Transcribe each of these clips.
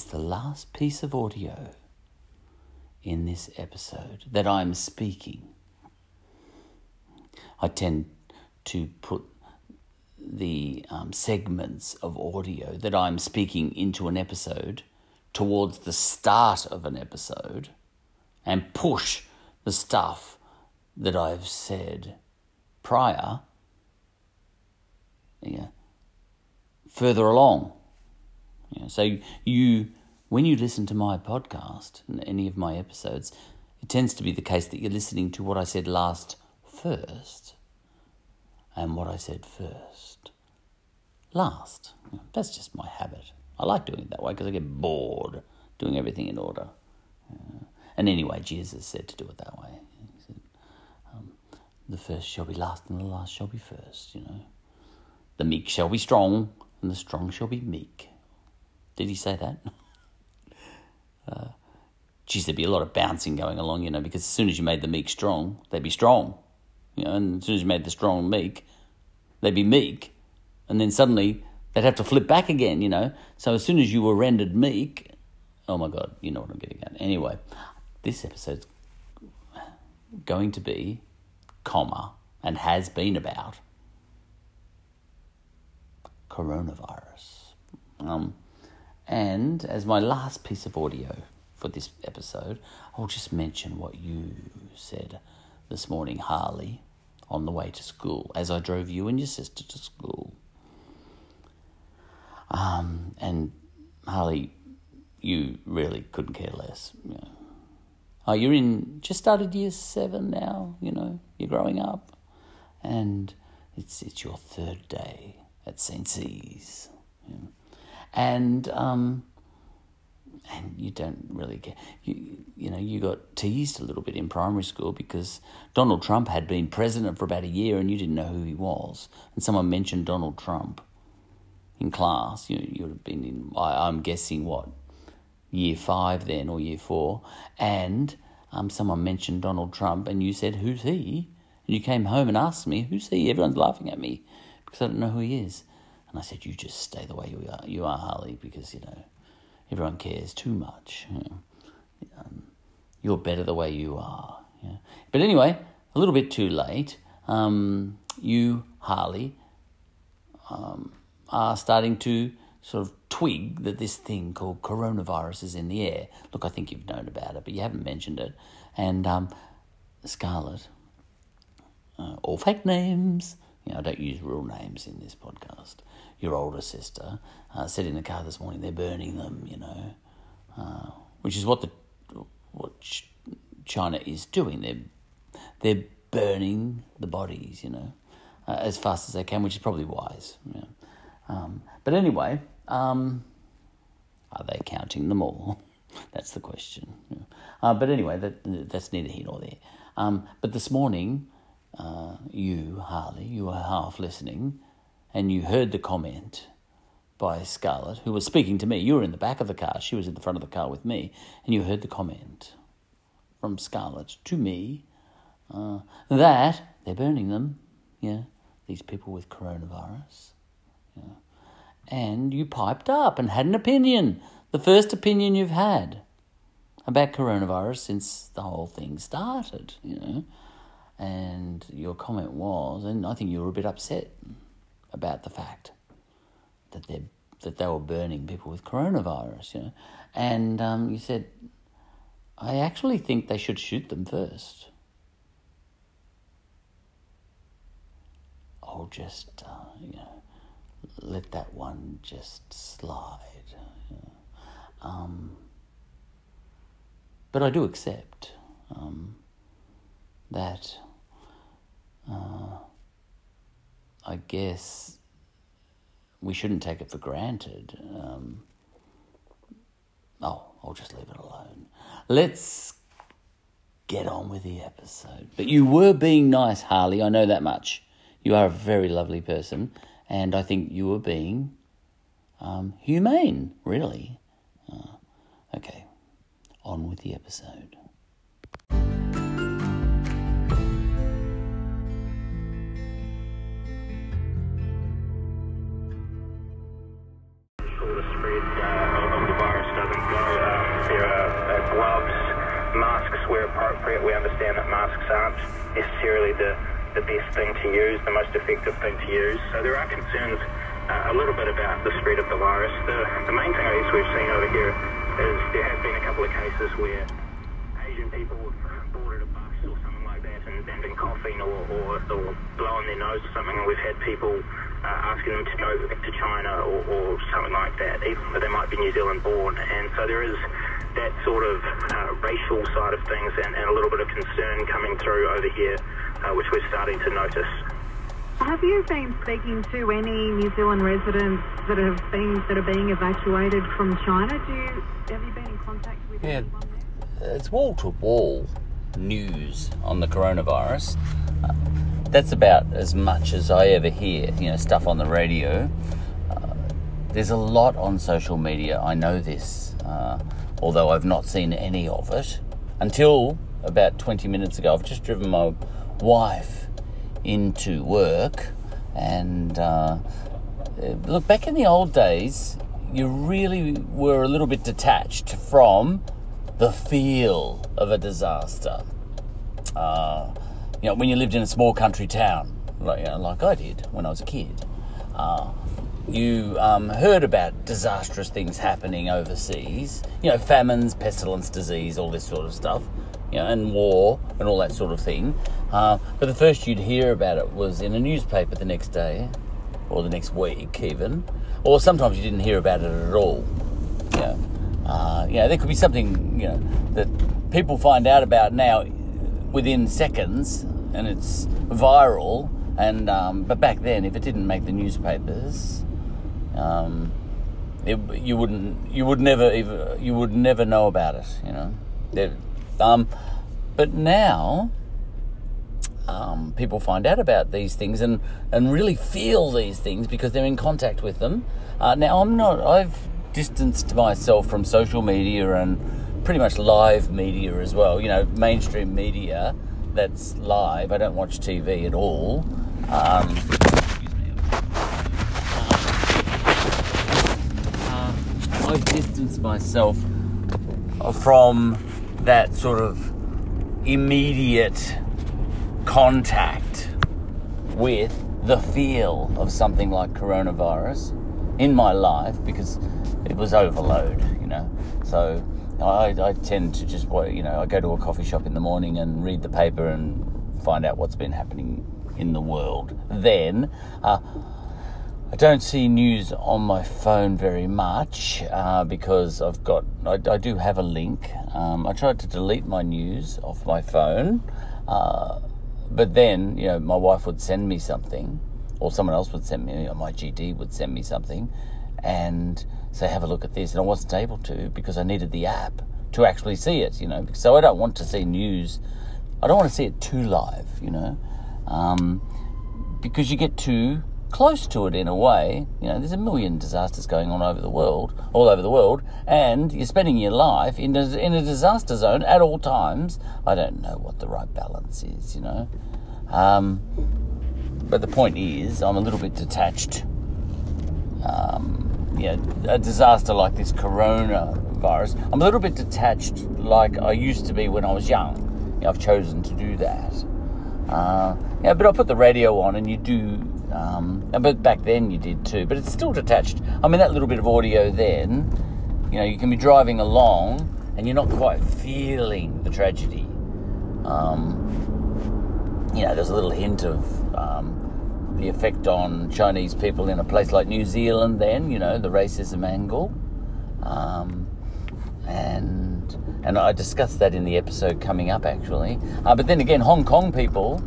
is the last piece of audio in this episode that I'm speaking. I tend to put the um, segments of audio that I'm speaking into an episode towards the start of an episode and push the stuff that I've said prior yeah, further along. So you, when you listen to my podcast and any of my episodes, it tends to be the case that you're listening to what I said last first and what I said first last. That's just my habit. I like doing it that way because I get bored doing everything in order. And anyway, Jesus said to do it that way. He said, um, the first shall be last and the last shall be first, you know. The meek shall be strong and the strong shall be meek. Did he say that? uh, geez, there'd be a lot of bouncing going along, you know, because as soon as you made the meek strong, they'd be strong. You know, and as soon as you made the strong meek, they'd be meek. And then suddenly they'd have to flip back again, you know. So as soon as you were rendered meek, oh my God, you know what I'm getting at. Anyway, this episode's going to be, comma, and has been about coronavirus. Um, and as my last piece of audio for this episode, I'll just mention what you said this morning, Harley, on the way to school, as I drove you and your sister to school. Um, and Harley, you really couldn't care less. You know. Oh, you're in, just started year seven now, you know, you're growing up. And it's, it's your third day at St. C's. You know. And, um, and you don't really get you you know you got teased a little bit in primary school because Donald Trump had been president for about a year and you didn't know who he was. And someone mentioned Donald Trump in class. You you would have been in I, I'm guessing what year five then or year four. And um, someone mentioned Donald Trump and you said who's he? And you came home and asked me who's he? Everyone's laughing at me because I don't know who he is and I said you just stay the way you are you are Harley because you know everyone cares too much. You know. um, you're better the way you are. Yeah. But anyway, a little bit too late. Um, you, Harley, um, are starting to sort of twig that this thing called coronavirus is in the air. Look, I think you've known about it, but you haven't mentioned it. And um, Scarlett, uh, all fake names. You know, I don't use real names in this podcast your older sister, uh, said in the car this morning they're burning them, you know, uh, which is what the what China is doing. They're they're burning the bodies, you know, uh, as fast as they can, which is probably wise. Um, but anyway, um, are they counting them all? that's the question. Uh, but anyway, that that's neither here nor there. Um, but this morning, uh, you Harley, you were half listening and you heard the comment by Scarlett, who was speaking to me. You were in the back of the car, she was in the front of the car with me, and you heard the comment from Scarlett to me uh, that they're burning them, yeah, these people with coronavirus. Yeah. And you piped up and had an opinion, the first opinion you've had about coronavirus since the whole thing started, you know. And your comment was, and I think you were a bit upset about the fact that they that they were burning people with coronavirus, you know, and um, you said, I actually think they should shoot them first. I'll just, uh, you know, let that one just slide. You know. um, but I do accept um, that. Uh, I guess we shouldn't take it for granted. Um, oh, I'll just leave it alone. Let's get on with the episode. But you were being nice, Harley. I know that much. You are a very lovely person, and I think you were being um, humane, really. Uh, okay, on with the episode. The, best thing to use, the most effective thing to use. So there are concerns uh, a little bit about the spread of the virus. The, the main thing I guess we've seen over here is there have been a couple of cases where Asian people have boarded a bus or something like that and, and been coughing or, or, or blowing their nose or something. And we've had people uh, asking them to go back to China or, or something like that, even though they might be New Zealand born. And so there is that sort of uh, racial side of things and, and, a little bit of concern coming through over here, uh, which we're starting to notice. Have you been speaking to any New Zealand residents that have been that are being evacuated from China? Do you have you been in contact with yeah, anyone there? It's wall to wall news on the coronavirus. Uh, that's about as much as I ever hear. You know, stuff on the radio. Uh, there's a lot on social media. I know this, uh, although I've not seen any of it until about 20 minutes ago. I've just driven my wife into work. And uh, look, back in the old days, you really were a little bit detached from the feel of a disaster. Uh, you know, when you lived in a small country town, like, you know, like I did when I was a kid, uh, you um, heard about disastrous things happening overseas. You know, famines, pestilence, disease, all this sort of stuff you know, and war and all that sort of thing. Uh, but the first you'd hear about it was in a newspaper the next day, or the next week even, or sometimes you didn't hear about it at all. You know, uh, you know there could be something you know that people find out about now within seconds, and it's viral. And um, but back then, if it didn't make the newspapers, um, it, you wouldn't you would never even you would never know about it. You know. Um, but now, um, people find out about these things and, and really feel these things because they're in contact with them. Uh, now, I'm not, I've distanced myself from social media and pretty much live media as well, you know, mainstream media that's live. I don't watch TV at all. Um, uh, I've distanced myself from that sort of immediate contact with the feel of something like coronavirus in my life because it was overload, you know. So I, I tend to just, you know, I go to a coffee shop in the morning and read the paper and find out what's been happening in the world. Then, uh, I don't see news on my phone very much uh, because I've got, I, I, do have a link. Um, I tried to delete my news off my phone, uh, but then, you know, my wife would send me something, or someone else would send me, or my GD would send me something, and say, have a look at this. And I wasn't able to because I needed the app to actually see it, you know. So I don't want to see news, I don't want to see it too live, you know, um, because you get too close to it in a way. You know, there's a million disasters going on over the world, all over the world, and you're spending your life in a, in a disaster zone at all times. I don't know what the right balance is, you know. Um, but the point is, I'm a little bit detached. Um, yeah, a disaster like this coronavirus, I'm a little bit detached like I used to be when I was young. You know, I've chosen to do that. Uh, yeah, but I put the radio on and you do um, but back then you did too. But it's still detached. I mean, that little bit of audio then, you know, you can be driving along and you're not quite feeling the tragedy. Um, you know, there's a little hint of um, the effect on Chinese people in a place like New Zealand then, you know, the racism angle. Um, and and I discussed that in the episode coming up actually. Uh, but then again, Hong Kong people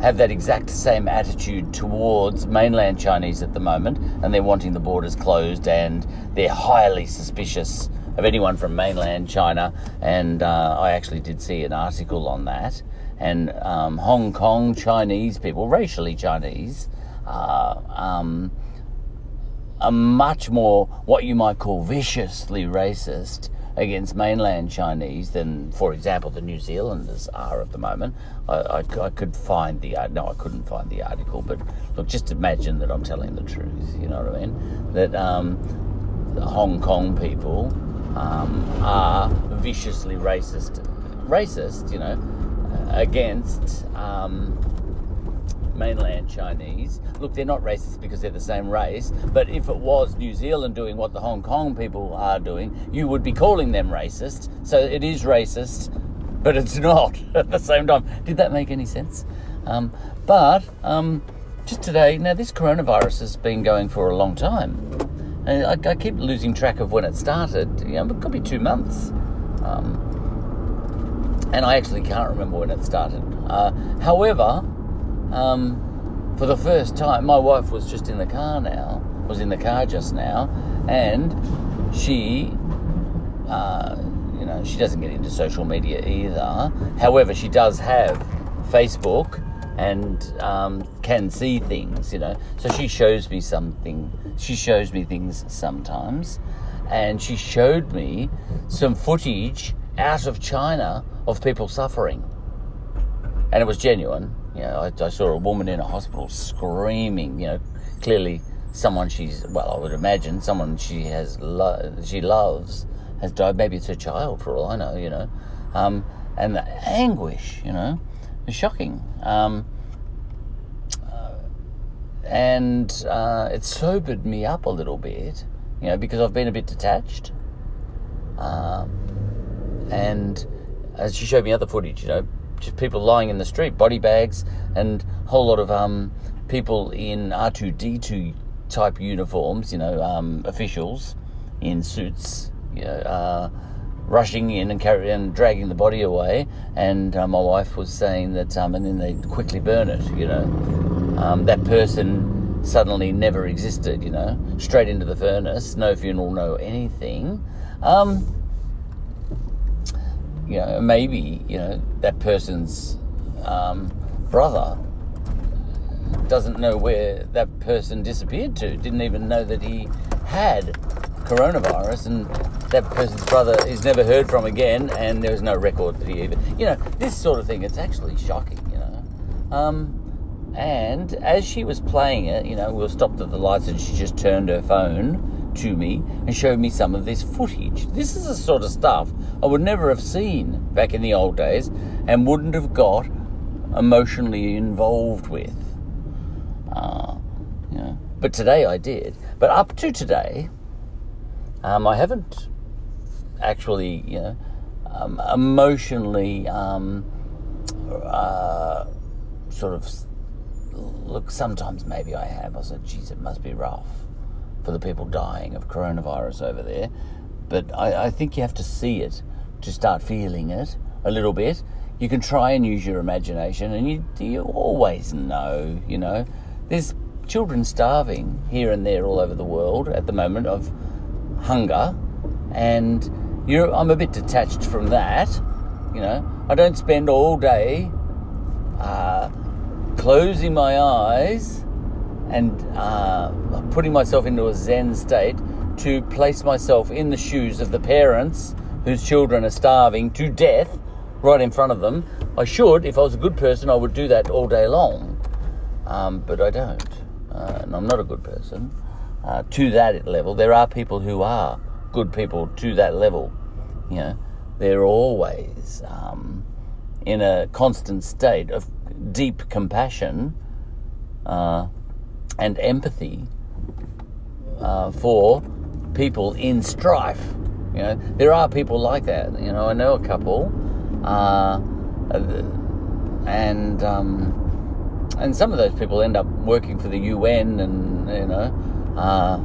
have that exact same attitude towards mainland Chinese at the moment, and they're wanting the borders closed, and they're highly suspicious of anyone from mainland China. And uh, I actually did see an article on that. And um, Hong Kong Chinese people, racially Chinese, uh, um, are much more what you might call viciously racist against mainland Chinese than, for example, the New Zealanders are at the moment. I, I, I, could find the no, I couldn't find the article, but look, just imagine that I'm telling the truth. You know what I mean? That um, Hong Kong people um, are viciously racist, racist, you know, against um, mainland Chinese. Look, they're not racist because they're the same race, but if it was New Zealand doing what the Hong Kong people are doing, you would be calling them racist. So it is racist, but it's not at the same time. Did that make any sense? Um, but um, just today, now this coronavirus has been going for a long time. I, I keep losing track of when it started. You know, it could be two months. Um, and I actually can't remember when it started. Uh, however, um, for the first time, my wife was just in the car now, was in the car just now, and she, uh, you know, she doesn't get into social media either. However, she does have Facebook and um, can see things, you know. So she shows me something. She shows me things sometimes, and she showed me some footage out of China of people suffering, and it was genuine. You know, I, I saw a woman in a hospital screaming. You know, clearly someone she's well, I would imagine someone she has lo- she loves has died. Maybe it's her child, for all I know. You know, um, and the anguish. You know, is shocking. Um, uh, and uh, it sobered me up a little bit, you know, because I've been a bit detached. Um, and as she showed me other footage, you know, just people lying in the street, body bags, and a whole lot of um, people in R2D2 type uniforms, you know, um, officials in suits, you know, uh, rushing in and carrying and dragging the body away. And uh, my wife was saying that, um, and then they quickly burn it, you know. Um, that person suddenly never existed, you know, straight into the furnace, no funeral, no anything. Um, you know, maybe, you know, that person's um, brother doesn't know where that person disappeared to, didn't even know that he had coronavirus, and that person's brother is never heard from again, and there was no record that he even, you know, this sort of thing, it's actually shocking, you know. Um, and as she was playing it, you know, we were stopped at the lights and she just turned her phone to me and showed me some of this footage. This is the sort of stuff I would never have seen back in the old days and wouldn't have got emotionally involved with. Uh, know, but today I did. But up to today, um, I haven't actually, you know, um, emotionally um, uh, sort of look. Sometimes maybe I have. I said, "Geez, it must be rough." For the people dying of coronavirus over there. But I, I think you have to see it to start feeling it a little bit. You can try and use your imagination, and you, you always know, you know, there's children starving here and there all over the world at the moment of hunger, and I'm a bit detached from that. You know, I don't spend all day uh, closing my eyes and uh, putting myself into a Zen state to place myself in the shoes of the parents whose children are starving to death right in front of them. I should, if I was a good person, I would do that all day long, um, but I don't, uh, and I'm not a good person uh, to that level. There are people who are good people to that level. You know, they're always um, in a constant state of deep compassion. Uh, and empathy uh, for people in strife. You know, there are people like that. You know, I know a couple, uh, and um, and some of those people end up working for the UN, and you know, uh,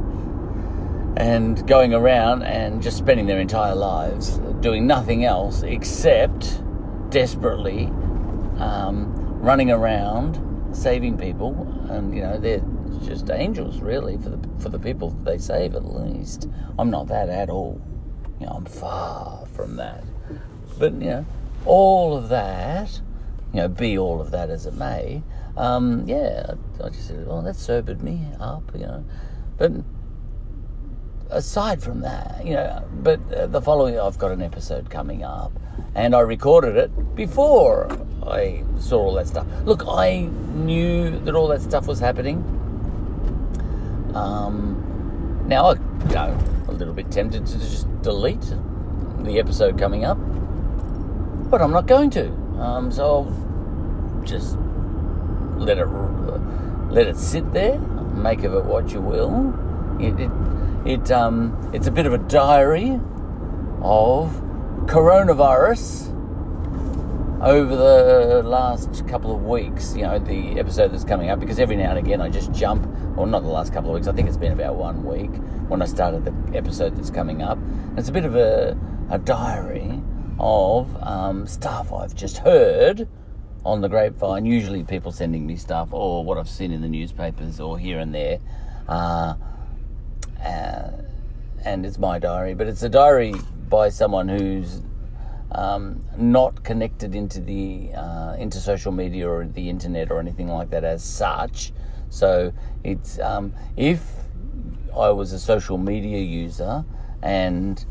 and going around and just spending their entire lives doing nothing else except desperately um, running around saving people, and you know they're just angels, really, for the for the people they save at least. I'm not that at all. You know, I'm far from that. But you know, all of that, you know, be all of that as it may, um, yeah, I just said, well, that sobered me up, you know. But aside from that, you know, but uh, the following, I've got an episode coming up, and I recorded it before I saw all that stuff. Look, I knew that all that stuff was happening um, now I, you know, a little bit tempted to just delete the episode coming up, but I'm not going to. Um, so I'll just let it let it sit there. Make of it what you will. It it, it um it's a bit of a diary of coronavirus over the last couple of weeks, you know, the episode that's coming up, because every now and again I just jump, or not the last couple of weeks, I think it's been about one week when I started the episode that's coming up. It's a bit of a, a diary of um, stuff I've just heard on the grapevine, usually people sending me stuff, or what I've seen in the newspapers, or here and there. Uh, uh, and it's my diary, but it's a diary by someone who's um, not connected into the uh, into social media or the internet or anything like that as such. So it's um, if I was a social media user and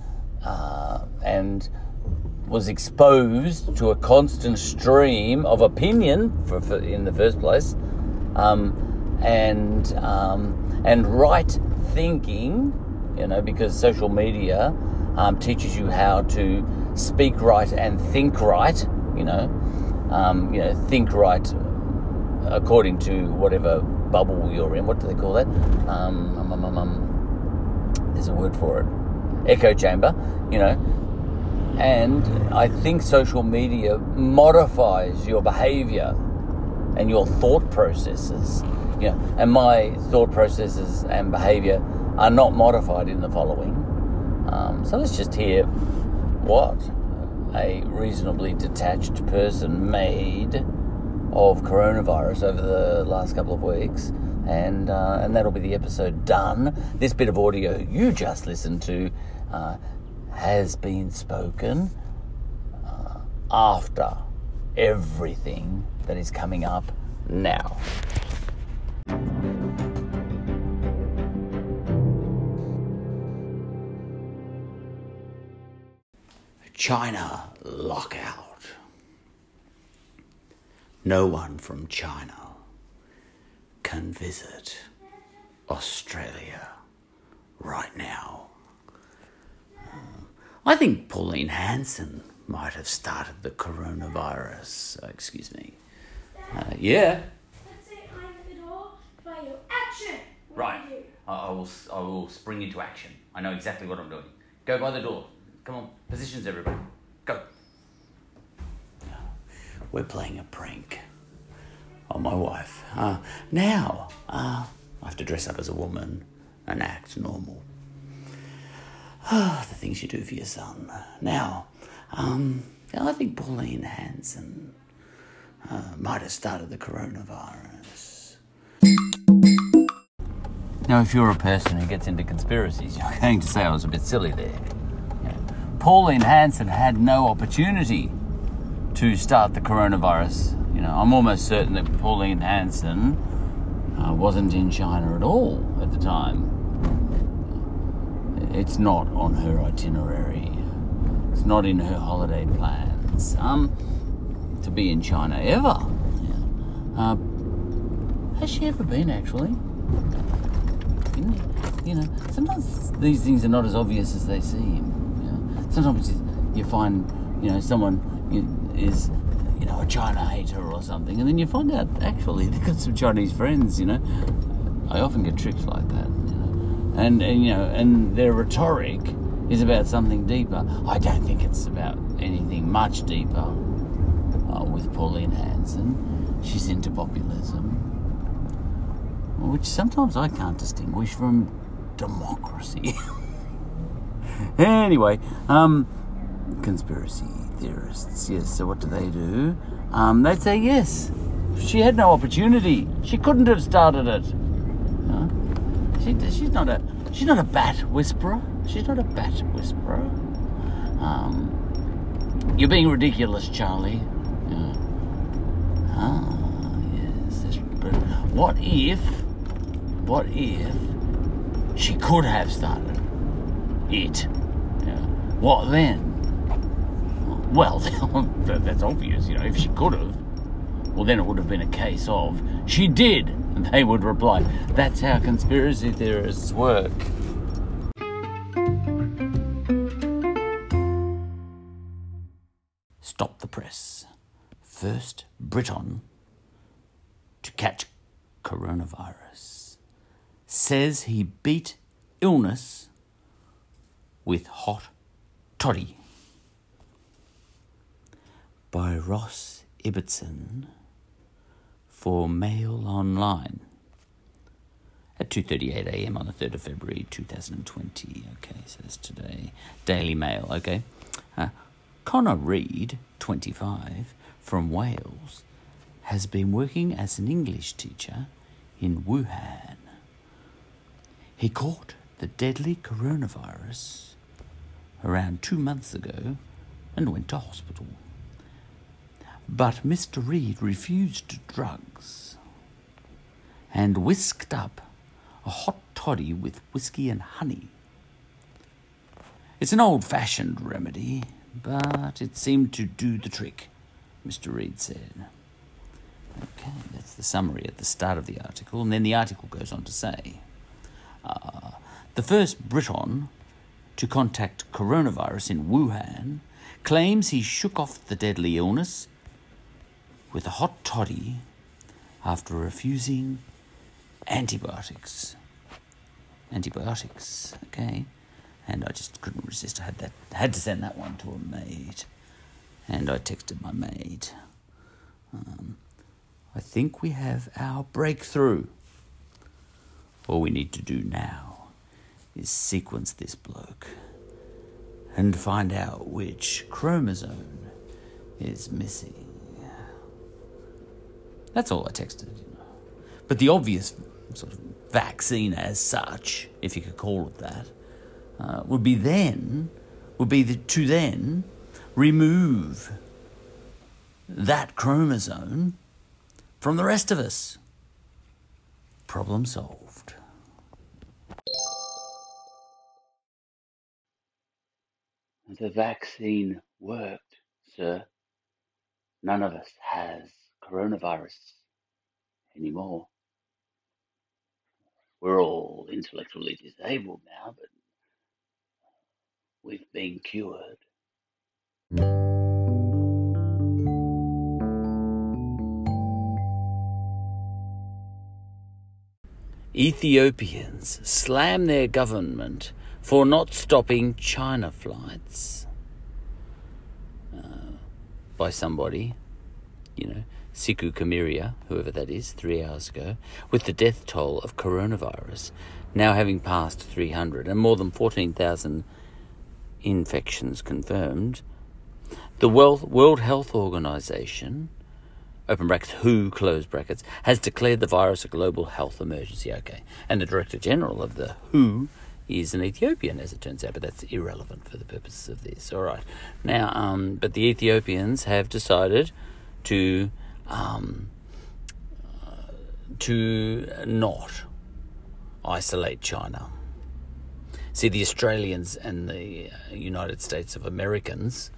uh, and was exposed to a constant stream of opinion for, for in the first place, um, and um, and right thinking, you know, because social media um, teaches you how to speak right and think right. You know, um, you know, think right according to whatever bubble you're in. What do they call that? Um, um, um, um, um, there's a word for it. Echo chamber. You know, and I think social media modifies your behaviour and your thought processes. You know, and my thought processes and behaviour are not modified in the following. Um, so let's just hear what a reasonably detached person made of coronavirus over the last couple of weeks. And, uh, and that'll be the episode done. This bit of audio you just listened to uh, has been spoken uh, after everything that is coming up now. China lockout. No one from China can visit Australia right now. I think Pauline Hanson might have started the coronavirus. Uh, excuse me. Uh, yeah. Let's say I'm at the door. Fire action. What Right. I will. I will spring into action. I know exactly what I'm doing. Go by the door. Come on, positions, everybody. Go. We're playing a prank on my wife. Uh, now, uh, I have to dress up as a woman and act normal. Ah, the things you do for your son. Now, um, I think Pauline Hanson uh, might have started the coronavirus. Now, if you're a person who gets into conspiracies, you're going to say I was a bit silly there. Yeah. Pauline Hanson had no opportunity to start the coronavirus. You know, I'm almost certain that Pauline Hanson uh, wasn't in China at all at the time. It's not on her itinerary. It's not in her holiday plans. Um, to be in China ever. Yeah. Uh, has she ever been actually? you know, sometimes these things are not as obvious as they seem. Sometimes you- you find, you know, someone you- is, you know, a China hater or something, and then you find out actually they've got some Chinese friends. You know, I often get tricks like that. You know, and and you know, and their rhetoric is about something deeper. I don't think it's about anything much deeper. Uh, with Pauline Hanson, she's into populism which sometimes I can't distinguish from democracy. anyway, um, conspiracy theorists, yes. So what do they do? Um, they'd say yes. She had no opportunity. She couldn't have started it. She, she's not a she's not a bat whisperer. She's not a bat whisperer. Um, you're being ridiculous, Charlie. Yeah. Ah, yes. what if, what if she could have started it? Yeah. What then? Well, that's obvious, you know, if she could have, well, then it would have been a case of, she did, and they would reply. That's how conspiracy theorists work. Stop the press. First Briton to catch coronavirus says he beat illness with hot toddy. By Ross Ibbetson for Mail Online at 2:38 a.m. on the 3rd of February 2020. Okay, so it's today. Daily Mail. Okay, uh, Connor Reed, 25, from Wales, has been working as an English teacher in Wuhan. He caught the deadly coronavirus around two months ago and went to hospital. But Mr. Reed refused drugs and whisked up a hot toddy with whiskey and honey. It's an old fashioned remedy, but it seemed to do the trick, Mr. Reed said. Okay, that's the summary at the start of the article, and then the article goes on to say uh, the first Briton to contact coronavirus in Wuhan claims he shook off the deadly illness with a hot toddy after refusing antibiotics. Antibiotics, okay. And I just couldn't resist. I had that had to send that one to a maid. And I texted my maid. Um, I think we have our breakthrough. All we need to do now is sequence this bloke and find out which chromosome is missing. That's all I texted. But the obvious sort of vaccine as such, if you could call it that, uh, would be then, would be the, to then remove that chromosome from the rest of us. Problem solved. The vaccine worked, sir. None of us has coronavirus anymore. We're all intellectually disabled now, but we've been cured. Ethiopians slam their government for not stopping China flights uh, by somebody, you know, Siku Kamiria, whoever that is, three hours ago, with the death toll of coronavirus now having passed 300 and more than 14,000 infections confirmed. The World Health Organization open brackets, WHO, close brackets, has declared the virus a global health emergency. Okay. And the Director General of the WHO is an Ethiopian, as it turns out, but that's irrelevant for the purposes of this. All right. Now, um, but the Ethiopians have decided to um, uh, to not isolate China. See, the Australians and the uh, United States of Americans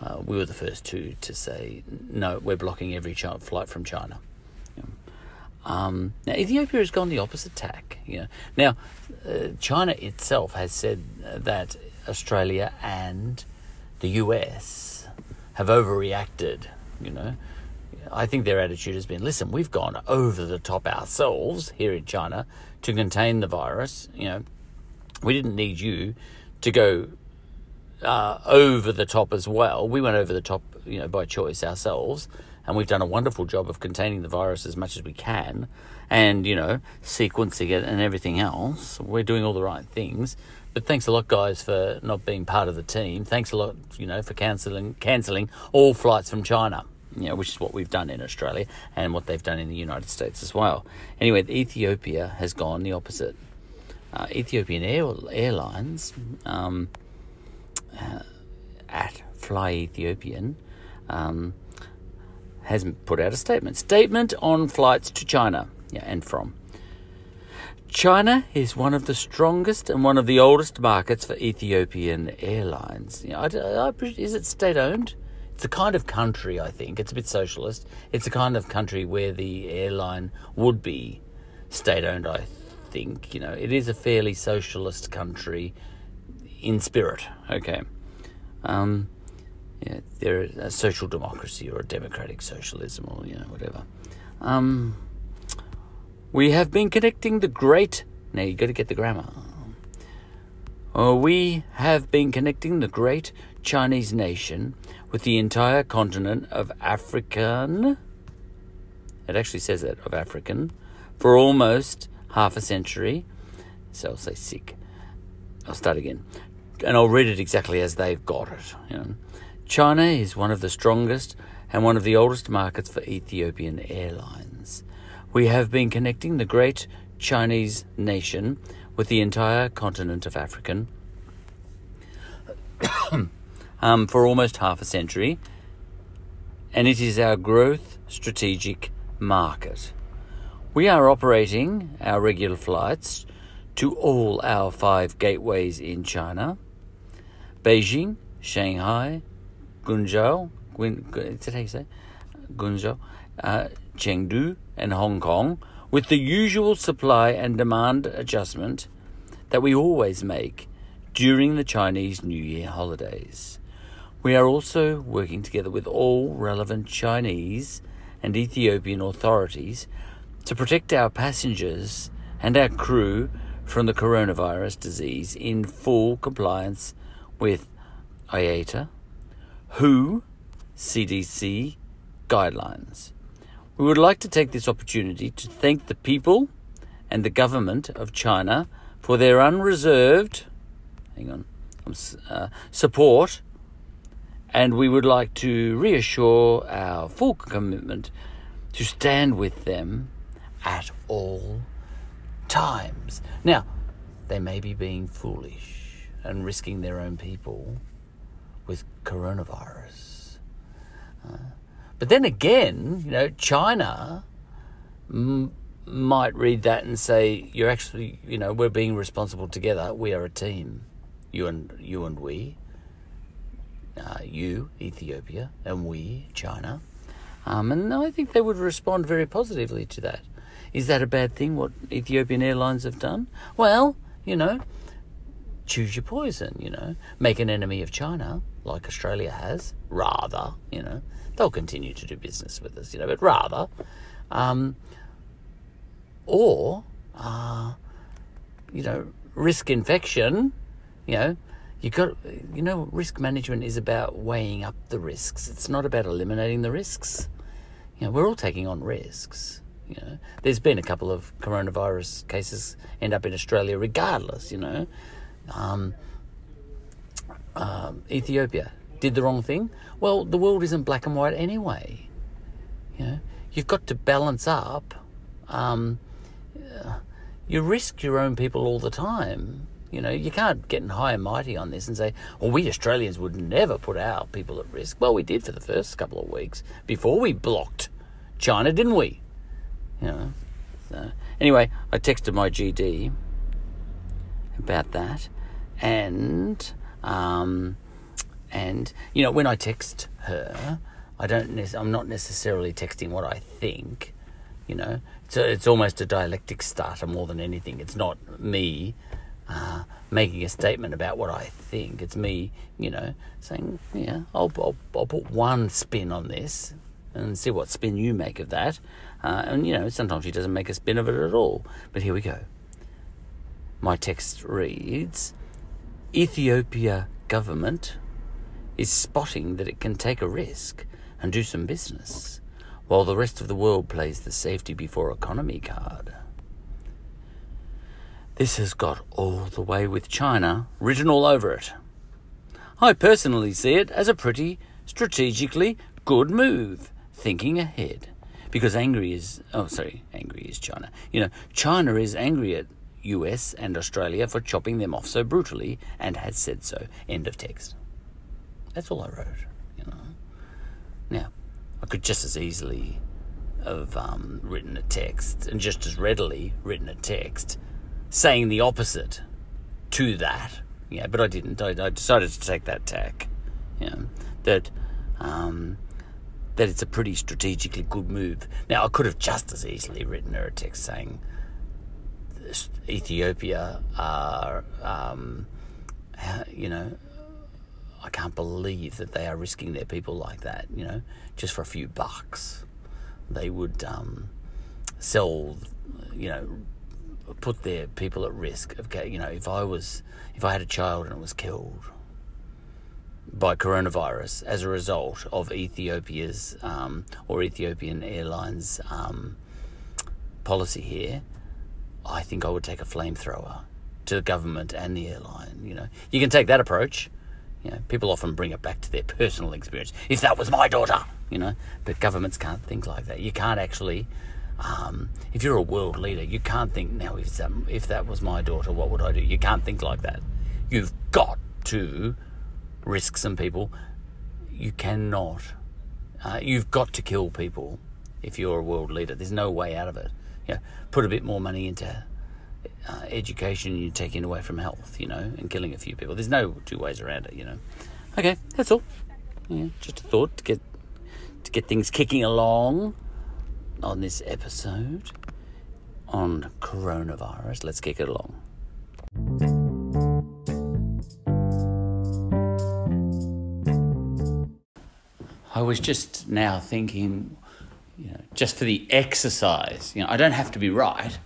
uh, we were the first two to say no. We're blocking every flight from China. Um, now Ethiopia has gone the opposite tack. You know. Now uh, China itself has said that Australia and the US have overreacted. You know, I think their attitude has been: listen, we've gone over the top ourselves here in China to contain the virus. You know, we didn't need you to go uh, over the top as well. We went over the top, you know, by choice ourselves, and we've done a wonderful job of containing the virus as much as we can, and you know, sequencing it and everything else. We're doing all the right things. But thanks a lot, guys, for not being part of the team. Thanks a lot, you know, for cancelling cancelling all flights from China. You know, which is what we've done in Australia and what they've done in the United States as well. Anyway, Ethiopia has gone the opposite. Uh, Ethiopian Air, Airlines. Um, uh, at Fly Ethiopian um, has put out a statement. Statement on flights to China yeah, and from. China is one of the strongest and one of the oldest markets for Ethiopian Airlines. You know, I, I, is it state owned? It's a kind of country, I think. It's a bit socialist. It's a kind of country where the airline would be state owned, I think. You know, it is a fairly socialist country in spirit. Okay. Um, yeah, they're a social democracy or a democratic socialism or you know whatever. Um, we have been connecting the great. Now you got to get the grammar. Uh, we have been connecting the great Chinese nation with the entire continent of African. It actually says that of African for almost half a century. So I'll say sick. I'll start again, and I'll read it exactly as they've got it. You know. China is one of the strongest and one of the oldest markets for Ethiopian Airlines. We have been connecting the great Chinese nation with the entire continent of African um, for almost half a century, and it is our growth strategic market. We are operating our regular flights to all our five gateways in China Beijing, Shanghai, Guangzhou, that how you say? Guangzhou, uh, Chengdu, and Hong Kong, with the usual supply and demand adjustment that we always make during the Chinese New Year holidays. We are also working together with all relevant Chinese and Ethiopian authorities to protect our passengers and our crew from the coronavirus disease in full compliance with IATA, WHO, CDC guidelines. We would like to take this opportunity to thank the people and the government of China for their unreserved hang on, um, uh, support, and we would like to reassure our full commitment to stand with them at all times. Now, they may be being foolish and risking their own people with coronavirus. Uh, but then again, you know, China m- might read that and say, "You're actually, you know, we're being responsible together. We are a team, you and you and we, uh, you Ethiopia and we China." Um, and I think they would respond very positively to that. Is that a bad thing? What Ethiopian Airlines have done? Well, you know, choose your poison. You know, make an enemy of China like Australia has. Rather, you know, they'll continue to do business with us. You know, but rather. Um, or uh, you know risk infection you know you got you know risk management is about weighing up the risks. It's not about eliminating the risks. You know we're all taking on risks you know. There's been a couple of coronavirus cases end up in australia regardless you know. Um, um, ethiopia did the wrong thing. Well the world isn't black and white anyway you know. You've got to balance up um, you risk your own people all the time. You know, you can't get in high and mighty on this and say, well, we Australians would never put our people at risk. Well, we did for the first couple of weeks before we blocked China, didn't we? You know. So, anyway, I texted my GD about that, and um, and you know, when I text her, I don't. Ne- I'm not necessarily texting what I think. You know, so it's almost a dialectic starter more than anything. It's not me uh, making a statement about what I think. It's me, you know, saying, yeah, I'll, I'll, I'll put one spin on this and see what spin you make of that. Uh, and, you know, sometimes she doesn't make a spin of it at all. But here we go. My text reads Ethiopia government is spotting that it can take a risk and do some business while the rest of the world plays the safety before economy card. This has got all the way with China written all over it. I personally see it as a pretty strategically good move, thinking ahead. Because angry is, oh, sorry, angry is China. You know, China is angry at US and Australia for chopping them off so brutally and has said so. End of text. That's all I wrote, you know. Now, I could just as easily have um, written a text and just as readily written a text saying the opposite to that. Yeah, but I didn't. I, I decided to take that tack. Yeah, that um, that it's a pretty strategically good move. Now I could have just as easily written her a text saying Ethiopia are, um, you know, I can't believe that they are risking their people like that. You know, just for a few bucks, they would um, sell. You know, put their people at risk. Of, you know, if I was, if I had a child and was killed by coronavirus as a result of Ethiopia's um, or Ethiopian Airlines um, policy here, I think I would take a flamethrower to the government and the airline. You know, you can take that approach. You know, people often bring it back to their personal experience. If that was my daughter, you know, but governments can't think like that. You can't actually. Um, if you're a world leader, you can't think now. If that, if that was my daughter, what would I do? You can't think like that. You've got to risk some people. You cannot. Uh, you've got to kill people if you're a world leader. There's no way out of it. You know, put a bit more money into uh, education, you're taking away from health, you know, and killing a few people. There's no two ways around it, you know. Okay, that's all. Yeah, just a thought to get to get things kicking along on this episode on coronavirus. Let's kick it along. I was just now thinking, you know, just for the exercise, you know, I don't have to be right.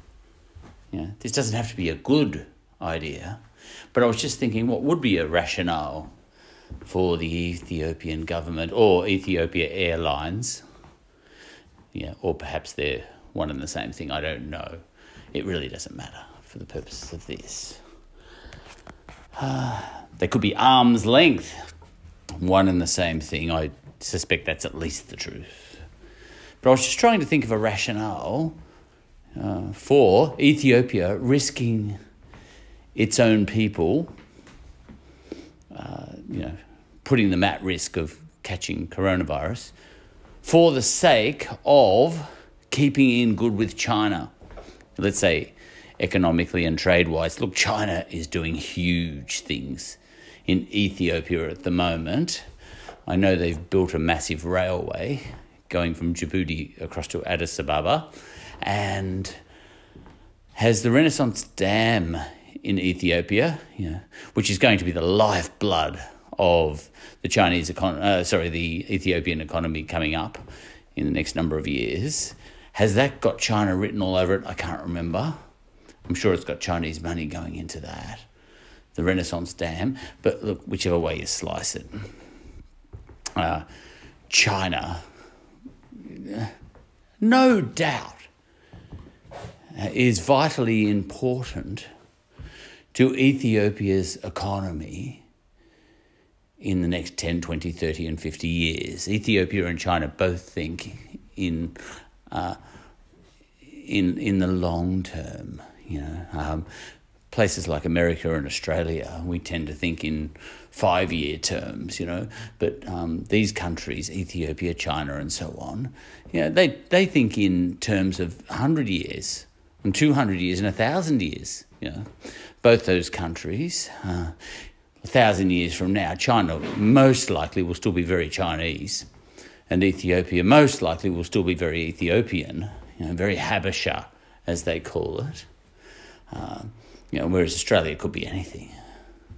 You know, this doesn't have to be a good idea, but I was just thinking, what would be a rationale for the Ethiopian government or Ethiopia Airlines? Yeah, or perhaps they're one and the same thing. I don't know. It really doesn't matter for the purposes of this. Uh, they could be arm's length, one and the same thing. I suspect that's at least the truth. But I was just trying to think of a rationale uh, for Ethiopia risking its own people, uh, you know, putting them at risk of catching coronavirus for the sake of keeping in good with China. Let's say economically and trade wise. Look, China is doing huge things in Ethiopia at the moment. I know they've built a massive railway going from Djibouti across to Addis Ababa and has the Renaissance Dam in Ethiopia, which is going to be the lifeblood of the Chinese econ- uh, sorry, the Ethiopian economy coming up in the next number of years. Has that got China written all over it? I can't remember. I'm sure it's got Chinese money going into that, the Renaissance Dam. But look, whichever way you slice it, uh, China, no doubt, is vitally important to Ethiopia's economy in the next 10, 20, 30, and 50 years. Ethiopia and China both think in, uh, in, in the long term. You know, um, places like America and Australia, we tend to think in five year terms, you know. But um, these countries, Ethiopia, China, and so on, you know, they, they think in terms of 100 years, and 200 years, and 1,000 years, you know. Both those countries, uh, a thousand years from now, China most likely will still be very Chinese, and Ethiopia most likely will still be very Ethiopian, you know, very Habesha, as they call it. Uh, you know, whereas Australia could be anything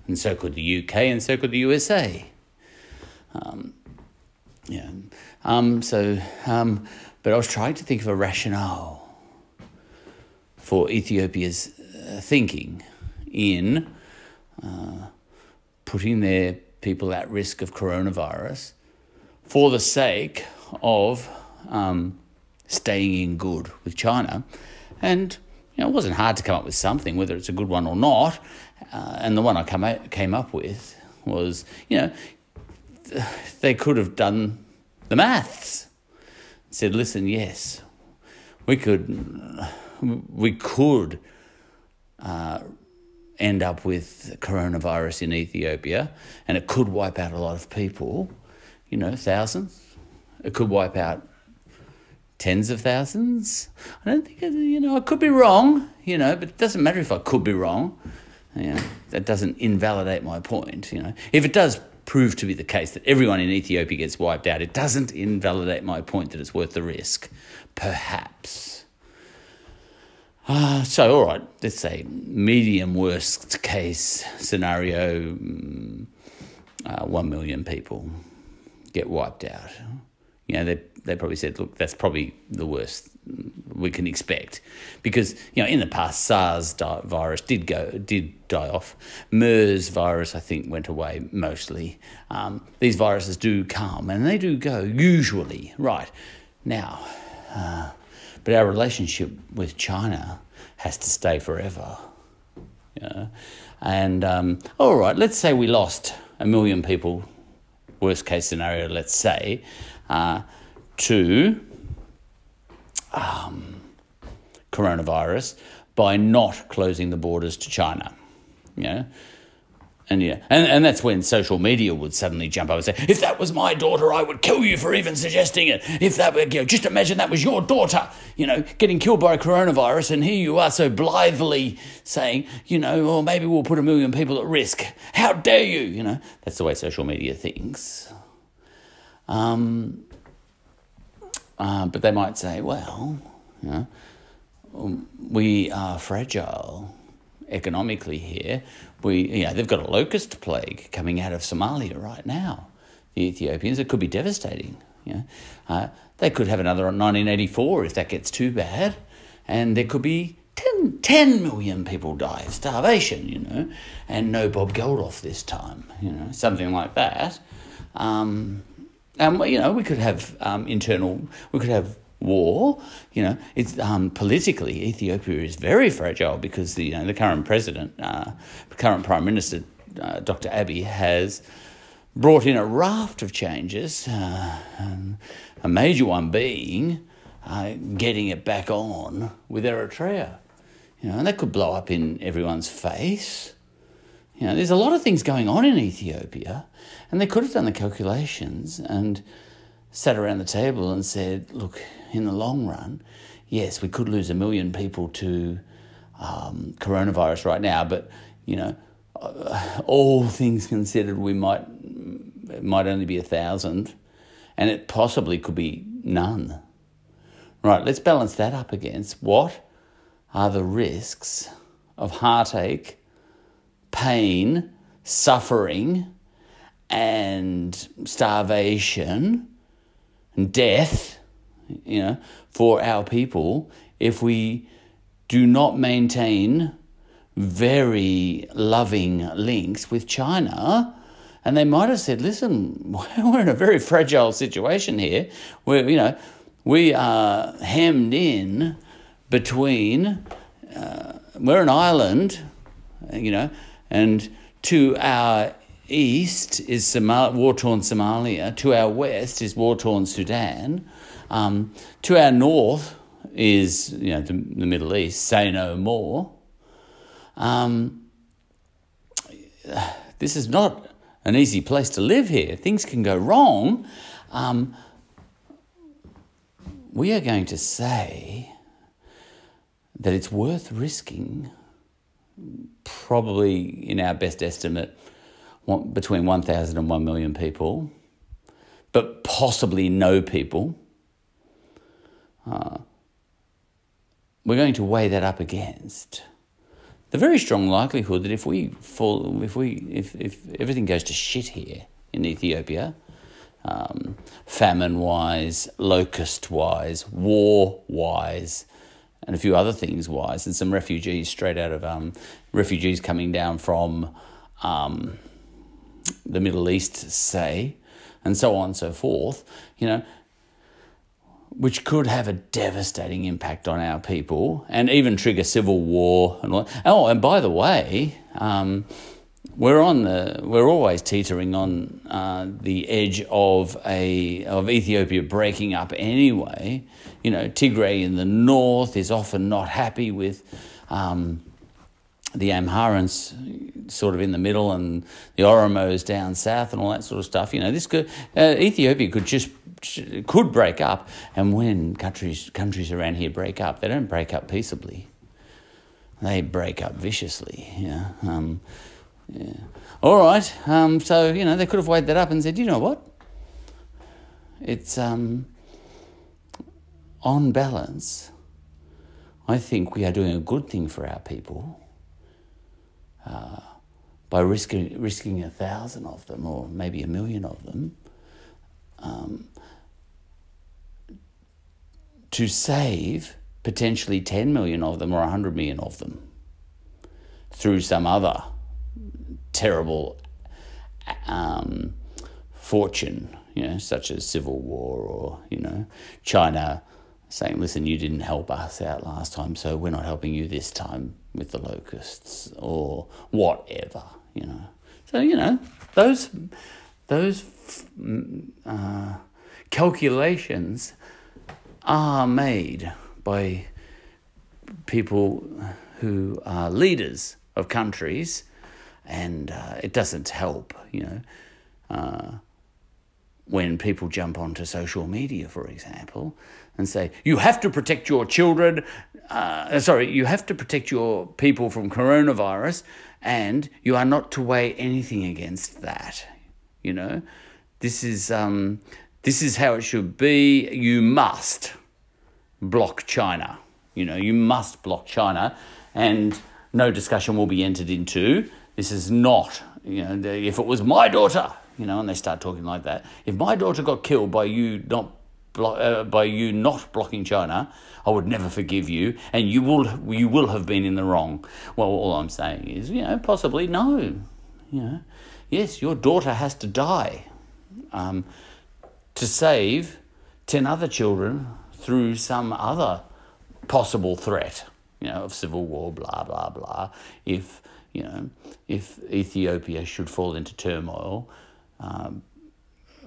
and so could the UK, and so could the USA. Um, yeah. Um, so, um, but I was trying to think of a rationale for Ethiopia's uh, thinking in uh, putting their people at risk of coronavirus for the sake of um, staying in good with China. And you know, it wasn't hard to come up with something, whether it's a good one or not. Uh, and the one I come out, came up with was, you know, they could have done the maths. Said, listen, yes, we could, we could uh, end up with coronavirus in Ethiopia, and it could wipe out a lot of people. You know, thousands. It could wipe out tens of thousands. I don't think, you know, I could be wrong, you know, but it doesn't matter if I could be wrong. Know, that doesn't invalidate my point, you know. If it does prove to be the case that everyone in Ethiopia gets wiped out, it doesn't invalidate my point that it's worth the risk. Perhaps. Uh, so, all right, let's say medium worst case scenario. Mm, uh, one million people get wiped out. You know, they they probably said, look, that's probably the worst we can expect, because you know in the past SARS virus did go did die off. MERS virus I think went away mostly. Um, these viruses do come and they do go usually. Right now, uh, but our relationship with China has to stay forever. Yeah, and um, all right, let's say we lost a million people. Worst case scenario, let's say, uh, to um, coronavirus by not closing the borders to China. Know? And yeah, and, and that's when social media would suddenly jump up and say, if that was my daughter, I would kill you for even suggesting it. If that were, you know, just imagine that was your daughter, you know, getting killed by a coronavirus, and here you are so blithely saying, you know, or maybe we'll put a million people at risk. How dare you? You know, that's the way social media thinks. Um, uh, but they might say, well, you know, we are fragile economically here. We, you know, they've got a locust plague coming out of Somalia right now. The Ethiopians, it could be devastating. You know, uh, they could have another 1984 if that gets too bad, and there could be 10, 10 million people die of starvation. You know, and no Bob Geldof this time. You know, something like that. Um, and you know, we could have um, internal, we could have war. You know, it's um, politically Ethiopia is very fragile because the you know the current president, uh, current prime minister, uh, Dr. Abiy has brought in a raft of changes. Uh, a major one being uh, getting it back on with Eritrea. You know, and that could blow up in everyone's face. You know, there's a lot of things going on in Ethiopia, and they could have done the calculations and sat around the table and said, look, in the long run, yes, we could lose a million people to um, coronavirus right now, but, you know, uh, all things considered, we might, might only be a thousand, and it possibly could be none. Right, let's balance that up against what are the risks of heartache, pain, suffering, and starvation and death, you know, for our people if we do not maintain very loving links with China. And they might have said, listen, we're in a very fragile situation here. Where, you know, we are hemmed in between, uh, we're an island, you know, and to our east is Somal- war-torn Somalia. To our west is war-torn Sudan. Um, to our north is you know the, the Middle East. Say no more. Um, this is not an easy place to live here. Things can go wrong. Um, we are going to say that it's worth risking, probably in our best estimate, between 1,000 and 1 million people, but possibly no people. Uh, we're going to weigh that up against the very strong likelihood that if we fall, if we, if, if everything goes to shit here in Ethiopia, um, famine wise, locust wise, war wise, and a few other things wise, and some refugees straight out of um, refugees coming down from um, the Middle East, say, and so on and so forth, you know, which could have a devastating impact on our people and even trigger civil war and all. Oh, and by the way, um, we're on the we're always teetering on uh, the edge of a of Ethiopia breaking up anyway. You know, Tigray in the north is often not happy with. Um, the Amharans sort of in the middle and the Oromos down south and all that sort of stuff. You know, this could uh, Ethiopia could just could break up, and when countries countries around here break up, they don't break up peaceably. They break up viciously. Yeah. Um, yeah. All right. Um, so you know they could have weighed that up and said, you know what? It's um, on balance. I think we are doing a good thing for our people uh, by risking risking a thousand of them or maybe a million of them um, to save potentially 10 million of them or 100 million of them through some other terrible um, fortune, you know, such as civil war or, you know, China saying, listen, you didn't help us out last time, so we're not helping you this time with the locusts or whatever, you know. So, you know, those, those uh, calculations are made by people who are leaders of countries, and uh, it doesn't help, you know, uh, when people jump onto social media, for example, and say, you have to protect your children, uh, sorry, you have to protect your people from coronavirus, and you are not to weigh anything against that, you know. This is, um, this is how it should be. You must block China. You know, you must block China, and no discussion will be entered into. This is not, you know, if it was my daughter, you know, and they start talking like that. If my daughter got killed by you not blo- uh, by you not blocking China, I would never forgive you, and you will you will have been in the wrong. Well, all I'm saying is, you know, possibly no, you know, yes, your daughter has to die um, to save ten other children through some other possible threat, you know, of civil war, blah blah blah. If you know, if Ethiopia should fall into turmoil, um,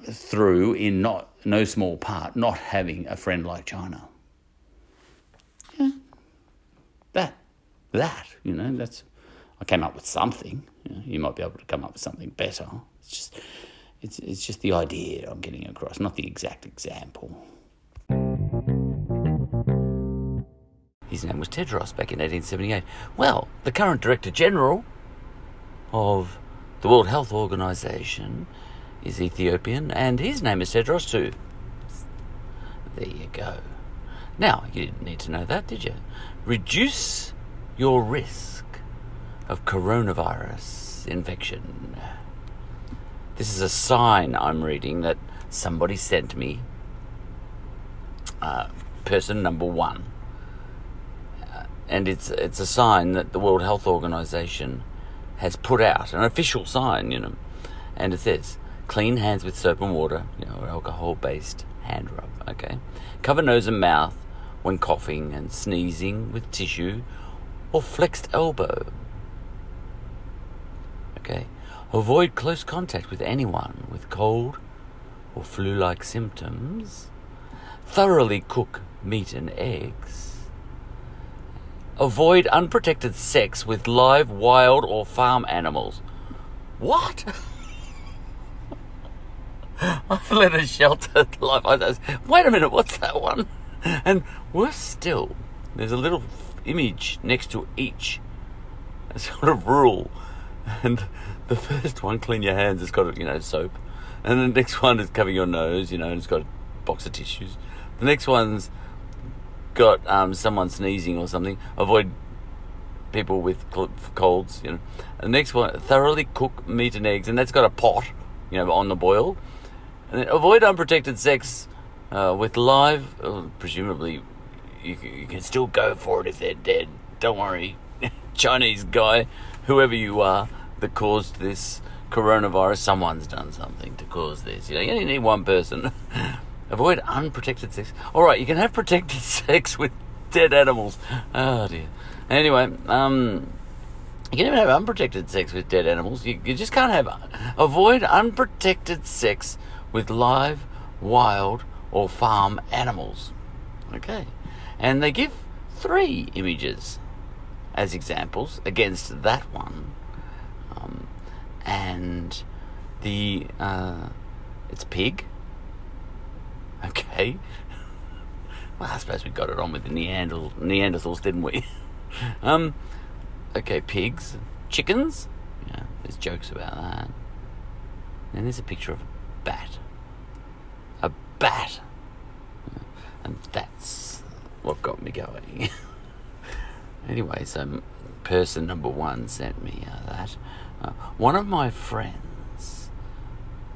through in not no small part not having a friend like China. Yeah, that that you know that's I came up with something. You, know, you might be able to come up with something better. It's just it's it's just the idea I'm getting across, not the exact example. His name was Tedros back in 1878. Well, the current Director General of the World Health Organization is Ethiopian, and his name is Tedros too. There you go. Now, you didn't need to know that, did you? Reduce your risk of coronavirus infection. This is a sign I'm reading that somebody sent me. Uh, person number one. Uh, and it's it's a sign that the World Health Organization has put out, an official sign, you know. And it says, clean hands with soap and water, you know, alcohol based hand rub, okay? Cover nose and mouth when coughing and sneezing with tissue or flexed elbow. Okay? Avoid close contact with anyone with cold or flu like symptoms. Thoroughly cook meat and eggs. Avoid unprotected sex with live, wild, or farm animals. What? I've led a sheltered life. Wait a minute, what's that one? And worse still, there's a little image next to each sort of rule. And the first one, clean your hands, it's got, you know, soap. And the next one is cover your nose, you know, and it's got a box of tissues. The next one's got um, someone sneezing or something. Avoid people with colds, you know. And the next one, thoroughly cook meat and eggs, and that's got a pot, you know, on the boil. And then avoid unprotected sex uh, with live, uh, presumably, you, you can still go for it if they're dead. Don't worry. Chinese guy, whoever you are that caused this coronavirus, someone's done something to cause this. You know, you only need one person. Avoid unprotected sex. All right, you can have protected sex with dead animals. Oh dear. Anyway, um, you can even have unprotected sex with dead animals. You, you just can't have. Avoid unprotected sex with live, wild, or farm animals. Okay. And they give three images as examples against that one. Um, and the. Uh, it's pig. Okay. Well, I suppose we got it on with the Neanderthal, Neanderthals, didn't we? um, okay, pigs, chickens. Yeah, there's jokes about that. And there's a picture of bat. A bat. And that's what got me going. anyway, so person number one sent me uh, that. Uh, one of my friends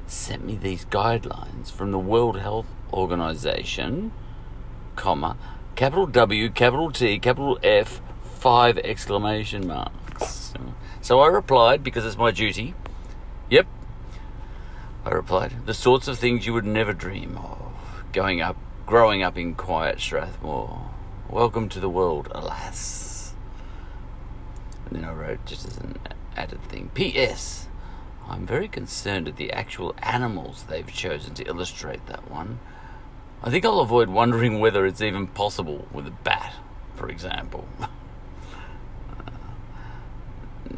sent me these guidelines from the World Health Organization, comma, capital W, capital T, capital F, five exclamation marks. So I replied because it's my duty. Yep. I replied, the sorts of things you would never dream of. Going up, growing up in quiet Strathmore. Welcome to the world, alas. And then I wrote just as an added thing. P.S. I'm very concerned at the actual animals they've chosen to illustrate that one. I think I'll avoid wondering whether it's even possible with a bat, for example.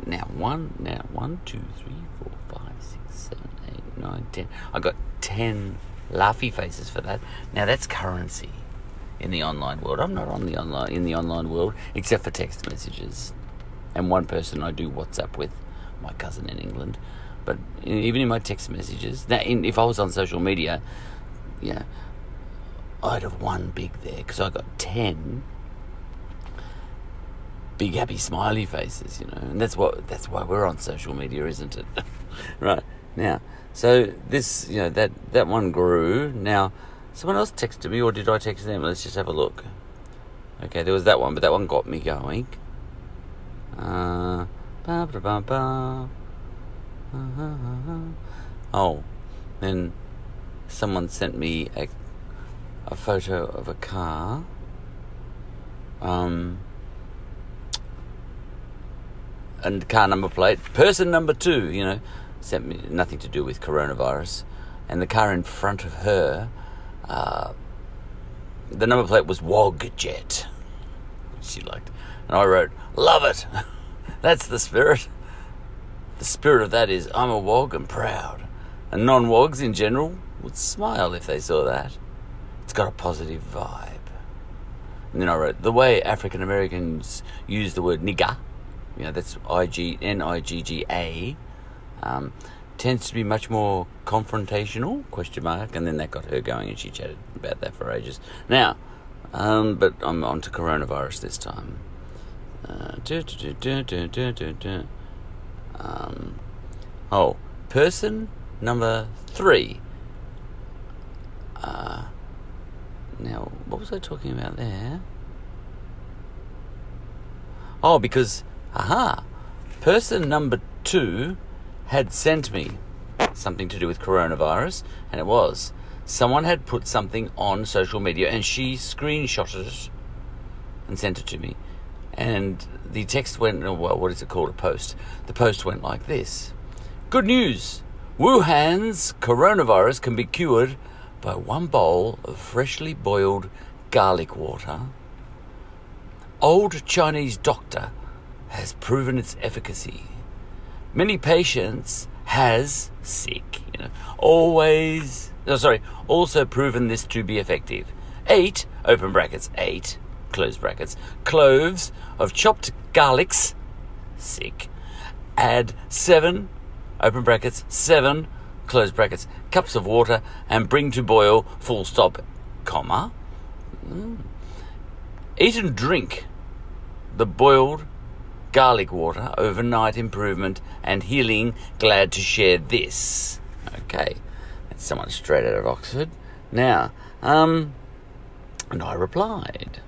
now one, now one, two, three, four, five, six, seven, nine, ten. I got ten laughy faces for that. Now that's currency in the online world. I'm not on the online in the online world except for text messages, and one person I do WhatsApp with, my cousin in England. But even in my text messages, now in, if I was on social media, yeah, I'd have one big there because I got ten big happy smiley faces, you know, and that's what that's why we're on social media, isn't it? right now, so this, you know, that that one grew. Now, someone else texted me, or did I text them? Let's just have a look. Okay, there was that one, but that one got me going. Uh, ba, ba. Oh, then someone sent me a a photo of a car. Um, and car number plate. Person number two, you know, sent me nothing to do with coronavirus. And the car in front of her, uh, the number plate was Wogjet. She liked. And I wrote, Love it. That's the spirit. The spirit of that is I'm a wog and proud. And non wogs in general would smile if they saw that. It's got a positive vibe. And then I wrote, The way African Americans use the word nigger, you know, that's I G N I G G A, um, tends to be much more confrontational, question mark. And then that got her going and she chatted about that for ages. Now, um, but I'm on to coronavirus this time. Oh, person number three. Uh, now, what was I talking about there? Oh, because, aha, person number two had sent me something to do with coronavirus, and it was someone had put something on social media, and she screenshotted it and sent it to me. And the text went, well, what is it called? A post. The post went like this Good news! Wuhan's coronavirus can be cured by one bowl of freshly boiled garlic water. Old Chinese doctor has proven its efficacy. Many patients has sick, you know, always, no, sorry, also proven this to be effective. Eight, open brackets, eight, close brackets, cloves of chopped garlics, sick. Add seven, open brackets, seven, close brackets, cups of water and bring to boil, full stop, comma. Mm. Eat and drink the boiled garlic water, overnight improvement and healing. Glad to share this. Okay, that's someone straight out of Oxford. Now, um, and I replied,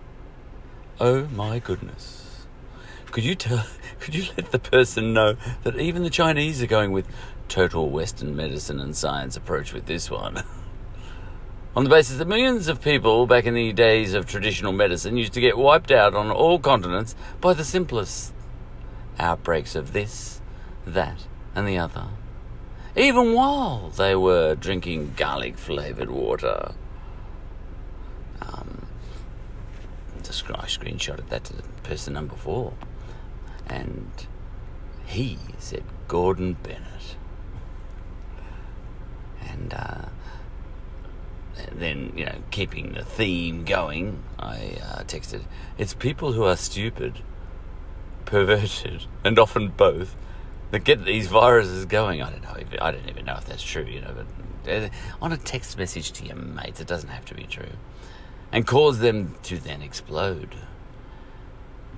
"Oh my goodness, could you tell? Could you let the person know that even the Chinese are going with total Western medicine and science approach with this one?" on the basis that millions of people back in the days of traditional medicine used to get wiped out on all continents by the simplest outbreaks of this, that, and the other, even while they were drinking garlic flavored water. Um, sc- I screenshotted that to person number four, and he said Gordon Bennett. And uh, then, you know, keeping the theme going, I uh, texted, It's people who are stupid, perverted, and often both that get these viruses going. I don't know. I don't even know if that's true, you know, but on a text message to your mates, it doesn't have to be true. And cause them to then explode.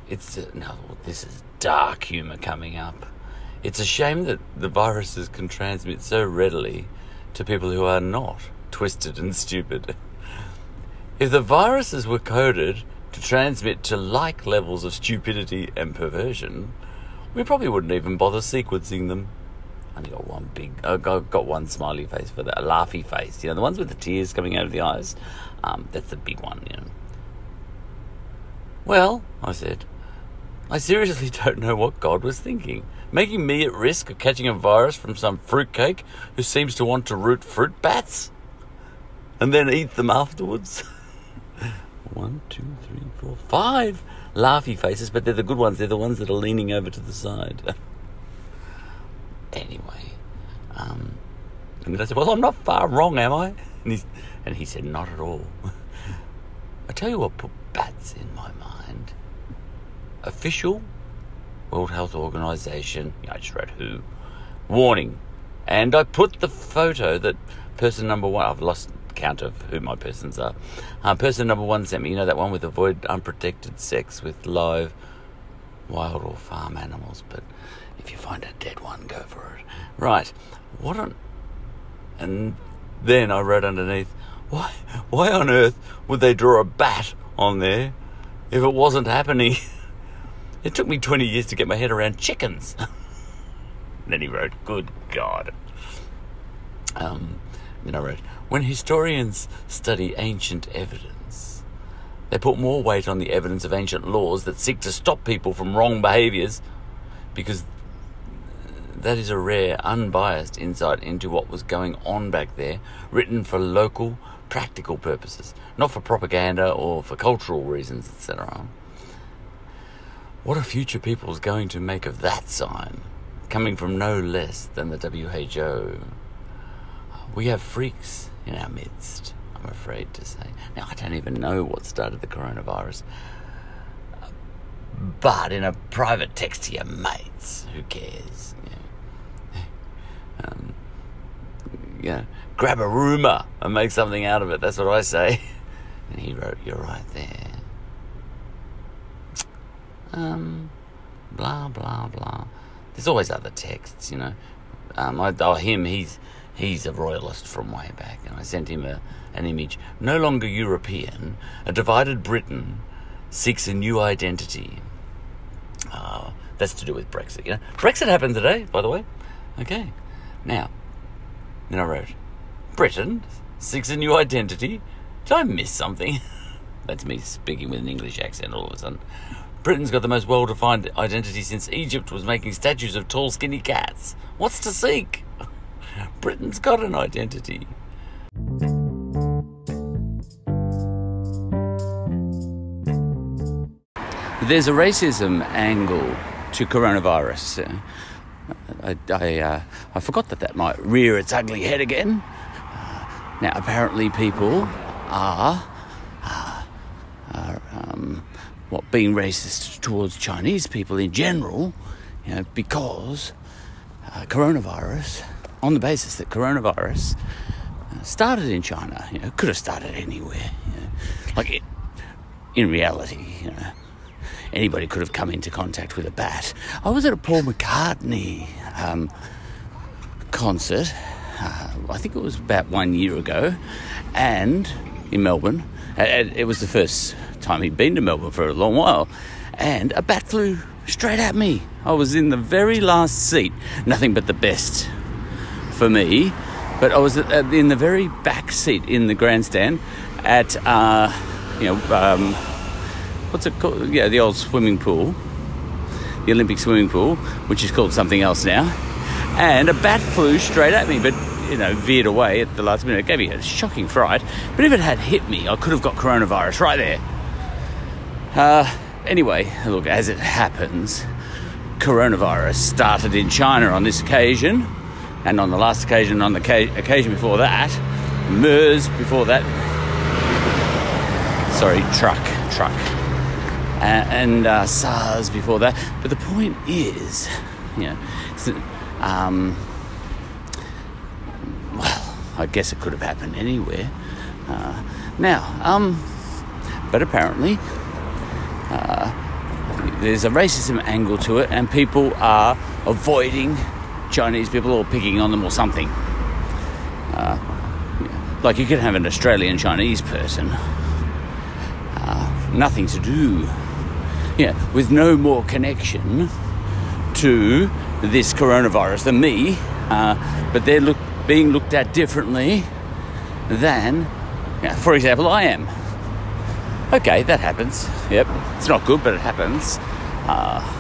It's, uh, no, this is dark humour coming up. It's a shame that the viruses can transmit so readily to people who are not twisted and stupid. If the viruses were coded to transmit to like levels of stupidity and perversion, we probably wouldn't even bother sequencing them. Only got one big, I got, got one smiley face for that, a laughy face. You know, the ones with the tears coming out of the eyes. Um, that's the big one, you know. Well, I said, I seriously don't know what God was thinking. Making me at risk of catching a virus from some fruitcake who seems to want to root fruit bats and then eat them afterwards. One, two, three, four, five laughy faces, but they're the good ones. They're the ones that are leaning over to the side. anyway, um, and then I said, "Well, I'm not far wrong, am I?" And, he's, and he said, "Not at all." I tell you what put bats in my mind. Official World Health Organization. I just read who. Warning. And I put the photo that person number one. I've lost count of who my persons are. Uh, person number one sent me, you know, that one with avoid unprotected sex with live, wild or farm animals. But if you find a dead one, go for it. Right. What on. And then I wrote underneath, why, why on earth would they draw a bat on there if it wasn't happening? It took me 20 years to get my head around chickens. then he wrote, Good God. Um, then I wrote, When historians study ancient evidence, they put more weight on the evidence of ancient laws that seek to stop people from wrong behaviours because that is a rare, unbiased insight into what was going on back there, written for local, practical purposes, not for propaganda or for cultural reasons, etc. What are future peoples going to make of that sign, coming from no less than the WHO? We have freaks in our midst, I'm afraid to say. Now, I don't even know what started the coronavirus, but in a private text to your mates, who cares? Know, um, yeah, grab a rumour and make something out of it. That's what I say. And he wrote, You're right there. Um, blah blah blah. There's always other texts, you know. Um, I, oh, him, he's he's a royalist from way back, and I sent him a, an image. No longer European, a divided Britain seeks a new identity. Uh, that's to do with Brexit, you know. Brexit happened today, by the way. Okay, now, then I wrote, Britain seeks a new identity. Did I miss something? that's me speaking with an English accent all of a sudden. Britain's got the most well defined identity since Egypt was making statues of tall, skinny cats. What's to seek? Britain's got an identity. There's a racism angle to coronavirus. I, I, uh, I forgot that that might rear its ugly head again. Uh, now, apparently, people are, uh, um, what being racist towards Chinese people in general, you know, because uh, coronavirus, on the basis that coronavirus uh, started in China, you know, could have started anywhere. You know. Like it, in reality, you know, anybody could have come into contact with a bat. I was at a Paul McCartney um, concert. Uh, I think it was about one year ago, and in Melbourne, it was the first time he'd been to Melbourne for a long while, and a bat flew straight at me. I was in the very last seat, nothing but the best for me, but I was in the very back seat in the grandstand at, uh, you know, um, what's it called? Yeah, the old swimming pool, the Olympic swimming pool, which is called something else now, and a bat flew straight at me, but you know, veered away at the last minute. It gave me a shocking fright. But if it had hit me, I could have got coronavirus right there. Uh, anyway, look, as it happens, coronavirus started in China on this occasion, and on the last occasion, on the ca- occasion before that, MERS before that. Sorry, truck, truck. And uh, SARS before that. But the point is, you know, um, well, I guess it could have happened anywhere. Uh, now, um, but apparently, uh, there's a racism angle to it, and people are avoiding Chinese people or picking on them or something. Uh, like you could have an Australian Chinese person, uh, nothing to do, yeah, with no more connection to this coronavirus than me, uh, but they're look, being looked at differently than, yeah, for example, I am. Okay, that happens. Yep, it's not good, but it happens. Uh,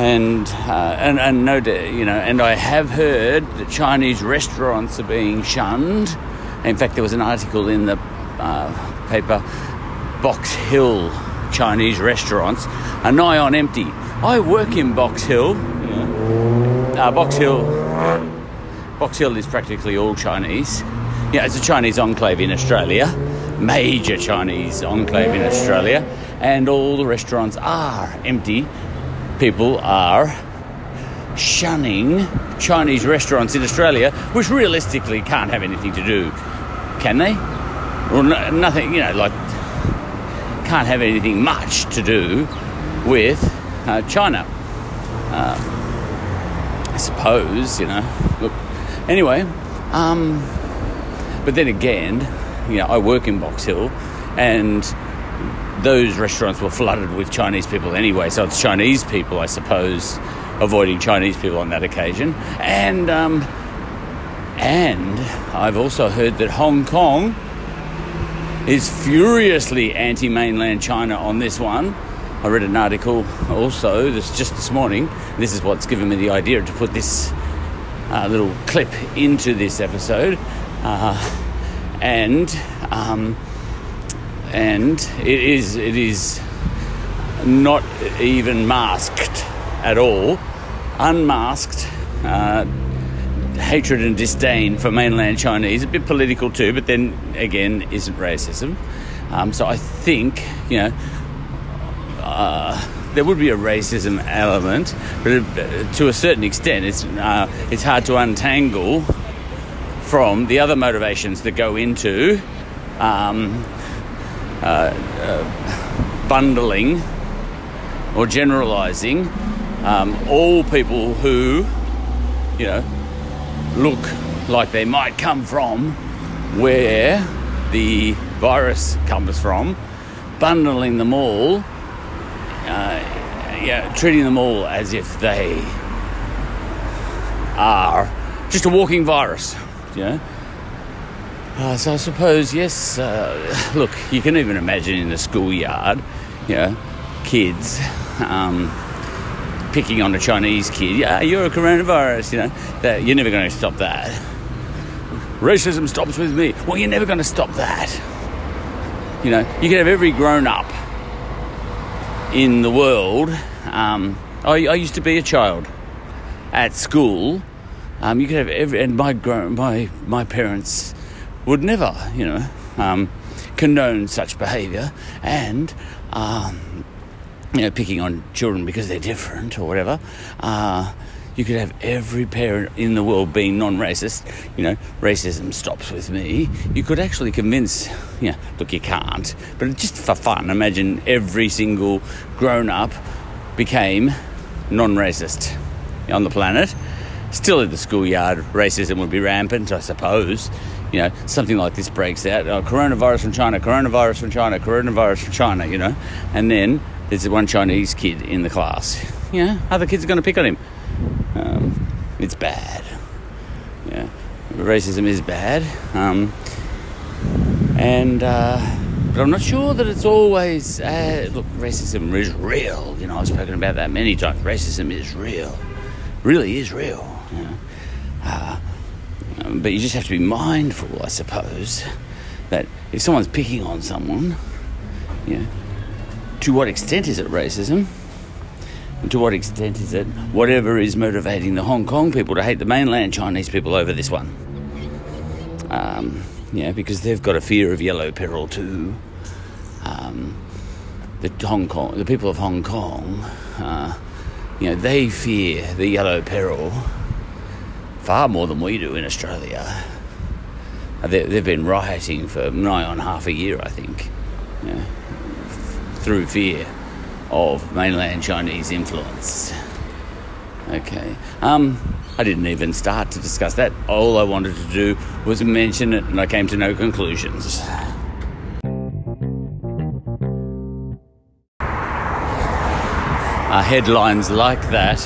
and uh, and and no, you know, and I have heard that Chinese restaurants are being shunned. In fact, there was an article in the uh, paper, Box Hill Chinese restaurants are nigh on empty. I work in Box Hill. Uh, Box Hill, Box Hill is practically all Chinese. Yeah, it's a Chinese enclave in Australia, major Chinese enclave in Australia, and all the restaurants are empty people are shunning Chinese restaurants in Australia, which realistically can't have anything to do, can they? Or no, nothing, you know, like can't have anything much to do with uh, China. Uh, I suppose, you know. Look, anyway, um, but then again, you know, I work in Box Hill, and those restaurants were flooded with Chinese people anyway, so it's Chinese people, I suppose, avoiding Chinese people on that occasion. And um, and I've also heard that Hong Kong is furiously anti-mainland China on this one. I read an article also this just this morning. This is what's given me the idea to put this uh, little clip into this episode, uh, and. Um, and it is it is not even masked at all, unmasked. Uh, hatred and disdain for mainland Chinese, a bit political too, but then again, isn't racism. Um, so I think, you know, uh, there would be a racism element, but to a certain extent, it's uh, it's hard to untangle from the other motivations that go into um, uh, uh, bundling or generalizing um, all people who, you know, look like they might come from where the virus comes from, bundling them all, uh, yeah, treating them all as if they are just a walking virus, you know. Uh, so I suppose, yes, uh, look, you can even imagine in the schoolyard, you know, kids um, picking on a Chinese kid. Yeah, you're a coronavirus, you know. That, you're never going to stop that. Racism stops with me. Well, you're never going to stop that. You know, you can have every grown up in the world. Um, I, I used to be a child at school. Um, you could have every, and my my my parents would never, you know, um, condone such behaviour and, um, you know, picking on children because they're different or whatever. Uh, you could have every parent in the world being non-racist. You know, racism stops with me. You could actually convince, know, look, you can't, but just for fun, imagine every single grown-up became non-racist on the planet. Still in the schoolyard, racism would be rampant, I suppose you know, something like this breaks out, oh, coronavirus from China, coronavirus from China, coronavirus from China, you know, and then there's one Chinese kid in the class. You know, other kids are going to pick on him. Um, it's bad. Yeah, racism is bad. Um, and, uh, but I'm not sure that it's always, uh, look, racism is real. You know, I've spoken about that many times. Racism is real. Really is real. You know? uh, but you just have to be mindful, I suppose, that if someone's picking on someone, you know, to what extent is it racism? And to what extent is it whatever is motivating the Hong Kong people to hate the mainland Chinese people over this one? Um, yeah, because they've got a fear of yellow peril too. Um, the Hong Kong, the people of Hong Kong, uh, you know, they fear the yellow peril far more than we do in Australia. They, have been rioting for nigh on half a year, I think, through fear of mainland Chinese influence. Okay. Um, I didn't even start to discuss that. All I wanted to do was mention it, and I came to no conclusions. Uh, headlines like that,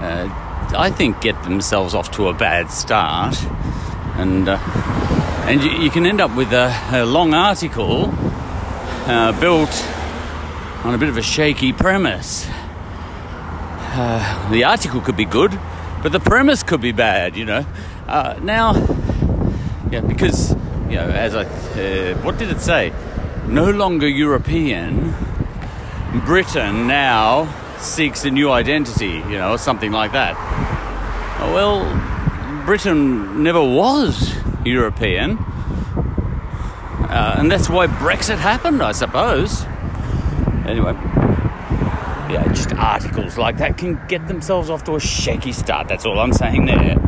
uh, I think, get themselves off to a bad start, and uh, and you, you, can end up with a, a long article uh, built on a bit of a shaky premise. Uh, the article could be good, but the premise could be bad, you know. Uh, now, yeah, because, you know, as I, uh, what did it say? No longer European, Britain now seeks a new identity, you know, or something like that. Well, Britain never was European, uh, and that's why Brexit happened, I suppose. Anyway, yeah, just articles like that can get themselves off to a shaky start. That's all I'm saying there.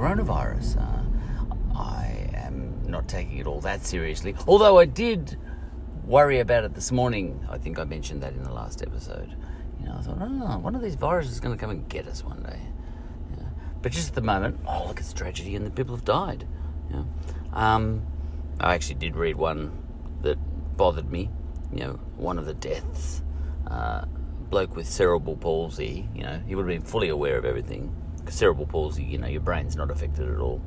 Coronavirus. Uh, I am not taking it all that seriously, although I did worry about it this morning. I think I mentioned that in the last episode. You know, I thought, oh, one of these viruses is going to come and get us one day. But just at the moment, oh, look, it's tragedy and the people have died. Yeah. Um, I actually did read one that bothered me. You know, one of the deaths, uh, bloke with cerebral palsy. You know, he would have been fully aware of everything. Cerebral palsy, you know, your brain's not affected at all,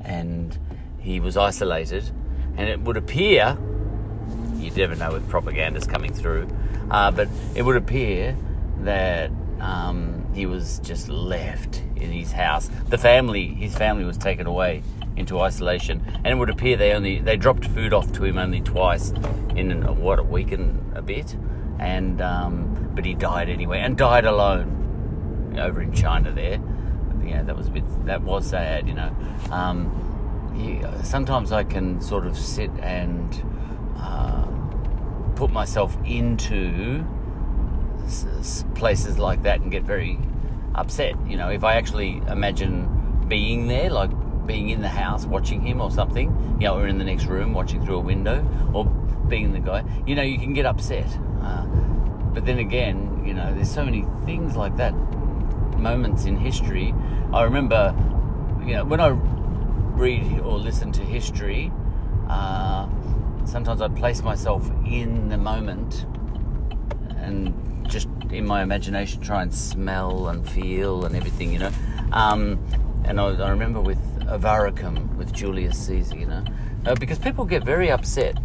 and he was isolated. And it would appear, you never know with propaganda's coming through, uh, but it would appear that um, he was just left in his house. The family, his family, was taken away into isolation, and it would appear they only they dropped food off to him only twice in what a week and a bit, and um, but he died anyway, and died alone over in China there. Yeah, that was a bit that was sad, you know. Um, he, sometimes I can sort of sit and uh, put myself into places like that and get very upset. You know, if I actually imagine being there, like being in the house watching him or something, you know, or in the next room watching through a window, or being the guy, you know, you can get upset. Uh, but then again, you know, there's so many things like that, moments in history. I remember, you know, when I read or listen to history, uh, sometimes I place myself in the moment and just in my imagination try and smell and feel and everything, you know. Um, and I, I, remember with Avaricum, with Julius Caesar, you know, uh, because people get very upset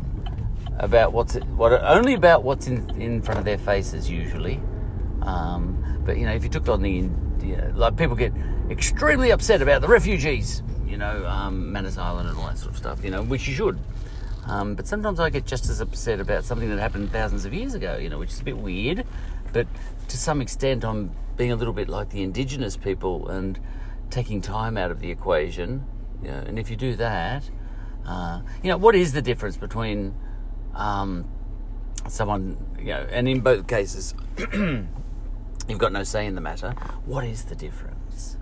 about what's what only about what's in in front of their faces usually. Um, but you know, if you took on the you know, like people get extremely upset about the refugees, you know, um, Manus Island and all that sort of stuff, you know, which you should. Um, but sometimes I get just as upset about something that happened thousands of years ago, you know, which is a bit weird. But to some extent, I'm being a little bit like the indigenous people and taking time out of the equation. You know, and if you do that, uh, you know, what is the difference between um, someone, you know, and in both cases, you've got no say in the matter. What is the difference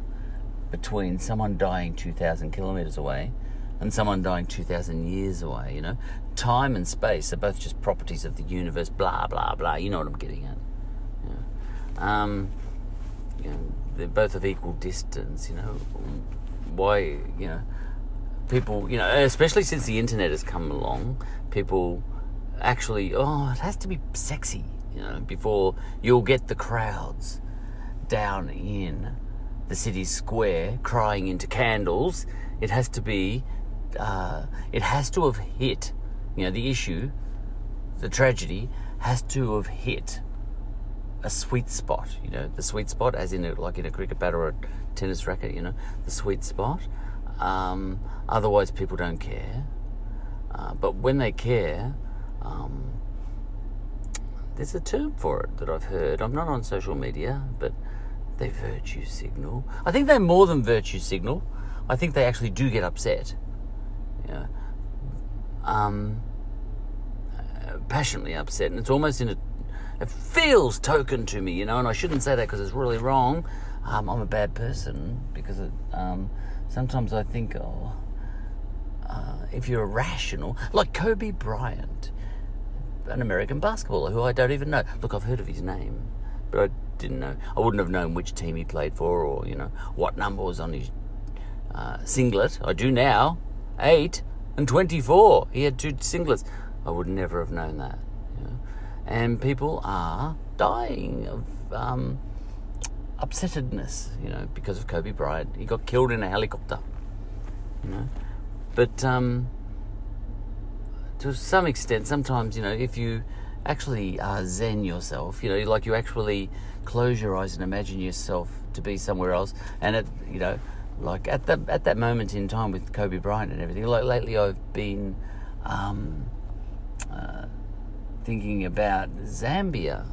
between someone dying 2,000 kilometres away and someone dying 2,000 years away? You know, time and space are both just properties of the universe, blah, blah, blah. You know what I'm getting at. Um, you know, they're both of equal distance. You know, why? You know, people. You know, especially since the internet has come along, people actually. Oh, it has to be sexy. You know, before you'll get the crowds down in the city square crying into candles. It has to be. Uh, it has to have hit. You know, the issue, the tragedy has to have hit a sweet spot, you know, the sweet spot, as in a, like in a cricket bat or a tennis racket, you know, the sweet spot. Um, otherwise, people don't care. Uh, but when they care, um, there's a term for it that I've heard. I'm not on social media, but they virtue signal. I think they're more than virtue signal. I think they actually do get upset. Yeah. Um, uh, passionately upset, and it's almost in a it feels token to me, you know, and I shouldn't say that because it's really wrong. Um, I'm a bad person because it, um, sometimes I think, oh, uh, if you're irrational, like Kobe Bryant, an American basketballer who I don't even know. Look, I've heard of his name, but I didn't know. I wouldn't have known which team he played for, or you know what number was on his uh, singlet. I do now. Eight and twenty-four. He had two singlets. I would never have known that. You know? And people are dying of um, upsettedness, you know, because of Kobe Bryant. He got killed in a helicopter, you know. But um, to some extent, sometimes, you know, if you actually uh, zen yourself, you know, like you actually close your eyes and imagine yourself to be somewhere else, and it, you know, like at that at that moment in time with Kobe Bryant and everything. Like lately, I've been um, uh, thinking about Zambia,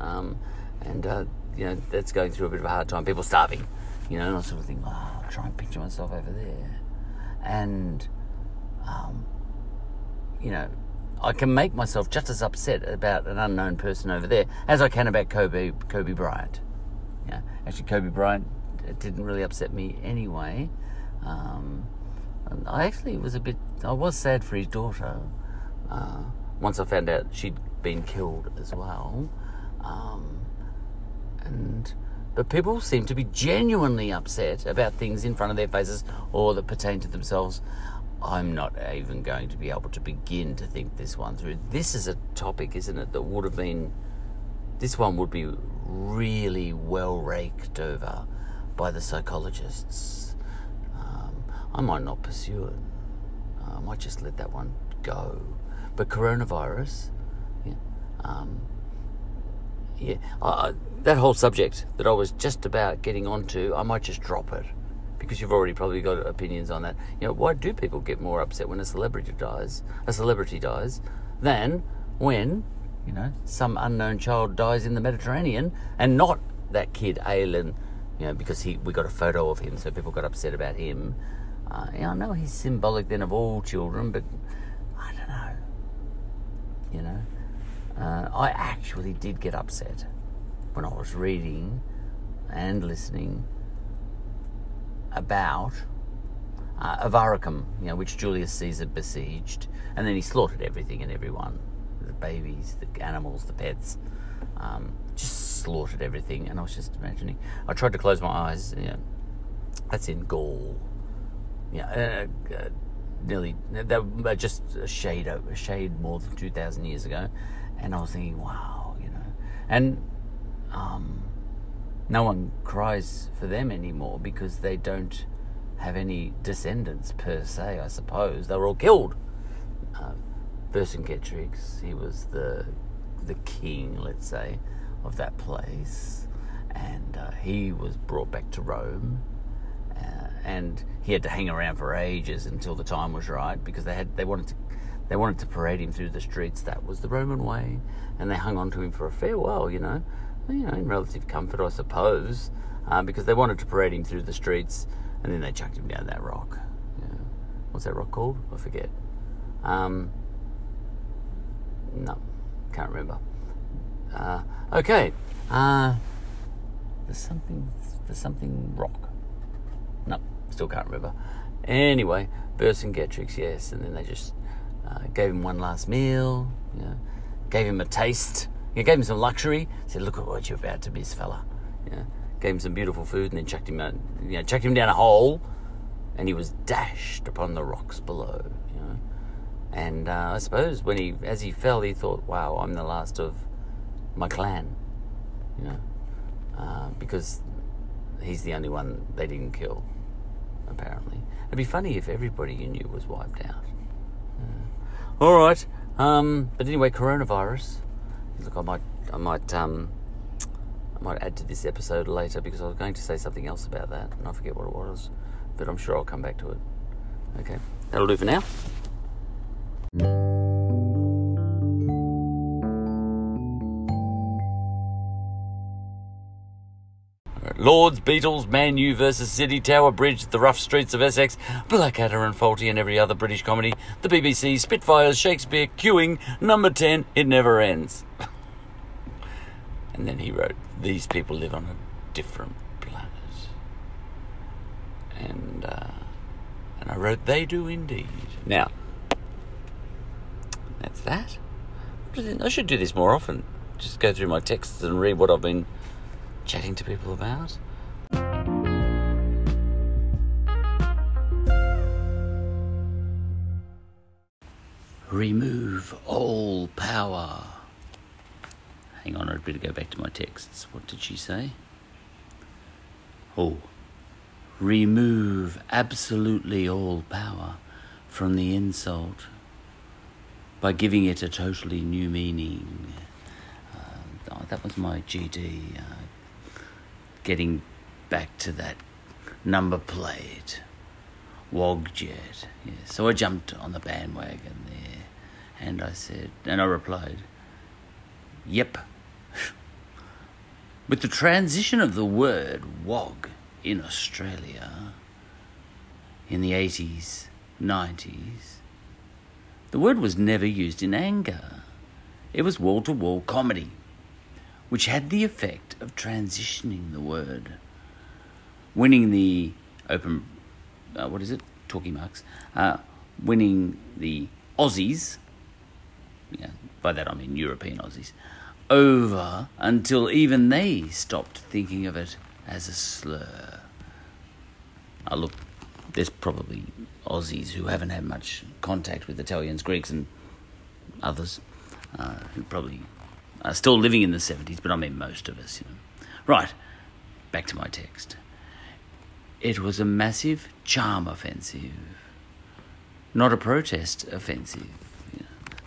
um, and uh, you know that's going through a bit of a hard time. People starving, you know, and I sort of think, oh, I'll try and picture myself over there, and um, you know, I can make myself just as upset about an unknown person over there as I can about Kobe Kobe Bryant. Yeah, actually, Kobe Bryant didn't really upset me anyway. Um, I actually was a bit. I was sad for his daughter. Uh, once I found out she'd been killed as well, um, and but people seem to be genuinely upset about things in front of their faces or that pertain to themselves. I'm not even going to be able to begin to think this one through. This is a topic, isn't it, that would have been. This one would be really well raked over by the psychologists. Um, I might not pursue it. Uh, I might just let that one go. But coronavirus, yeah, um, yeah that whole subject that I was just about getting onto, I might just drop it because you've already probably got opinions on that. You know, why do people get more upset when a celebrity dies, a celebrity dies, than when you know some unknown child dies in the Mediterranean and not that kid Aylan you know, because he we got a photo of him, so people got upset about him. Uh, yeah, I know he's symbolic then of all children, but I don't know. You know, uh, I actually did get upset when I was reading and listening about uh, Avaricum, you know, which Julius Caesar besieged, and then he slaughtered everything and everyone the babies, the animals, the pets. Um, just slaughtered everything, and I was just imagining. I tried to close my eyes. You know, that's in Gaul. Yeah, uh, uh, nearly were just a shade a shade more than two thousand years ago, and I was thinking, wow, you know, and um, no one cries for them anymore because they don't have any descendants per se. I suppose they were all killed. Uh, Vercingetorix, he was the the king, let's say, of that place, and uh, he was brought back to Rome, uh, and he had to hang around for ages until the time was right because they had they wanted to they wanted to parade him through the streets. That was the Roman way, and they hung on to him for a fair while, you know, you know, in relative comfort, I suppose, uh, because they wanted to parade him through the streets, and then they chucked him down that rock. What's that rock called? I forget. Um, no, can't remember. Uh, okay. Uh, there's something. There's something rock. No, still can't remember. Anyway, Vercingetorix, yes, and then they just uh, gave him one last meal. You know, gave him a taste. You gave him some luxury. Said, "Look at what you're about to miss, fella." Yeah, gave him some beautiful food, and then chucked him out. You know, chucked him down a hole, and he was dashed upon the rocks below. You know, and uh, I suppose when he, as he fell, he thought, "Wow, I'm the last of my clan, you know, uh, because he's the only one they didn't kill, apparently. It'd be funny if everybody you knew was wiped out. Uh, all right, um, but anyway, coronavirus. Look, I might, I might, um, I might add to this episode later because I was going to say something else about that, and I forget what it was, but I'm sure I'll come back to it. Okay, that'll do for now. Lords, Beatles, Man U versus City, Tower Bridge, The Rough Streets of Essex, Blackadder and Fawlty, and every other British comedy, the BBC, Spitfires, Shakespeare, queuing, number 10, it never ends. And then he wrote, These people live on a different planet. And, uh, and I wrote they do indeed. Now, that's that. I should do this more often. Just go through my texts and read what I've been chatting to people about. Remove all power. Hang on, I'd better go back to my texts. What did she say? Oh, remove absolutely all power from the insult by giving it a totally new meaning. Uh, oh, that was my GD. Uh, getting back to that number plate. Wogjet. Yeah. So I jumped on the bandwagon there and I said, and I replied, Yep. With the transition of the word wog in Australia in the 80s, 90s, the word was never used in anger. It was wall to wall comedy, which had the effect of transitioning the word, winning the open, uh, what is it, talking marks, uh, winning the Aussies, yeah, by that I mean European Aussies, over until even they stopped thinking of it as a slur. I look, there's probably Aussies who haven't had much contact with Italians, Greeks, and others uh, who probably are still living in the 70s, but I mean most of us. You know. Right, back to my text. It was a massive charm offensive, not a protest offensive.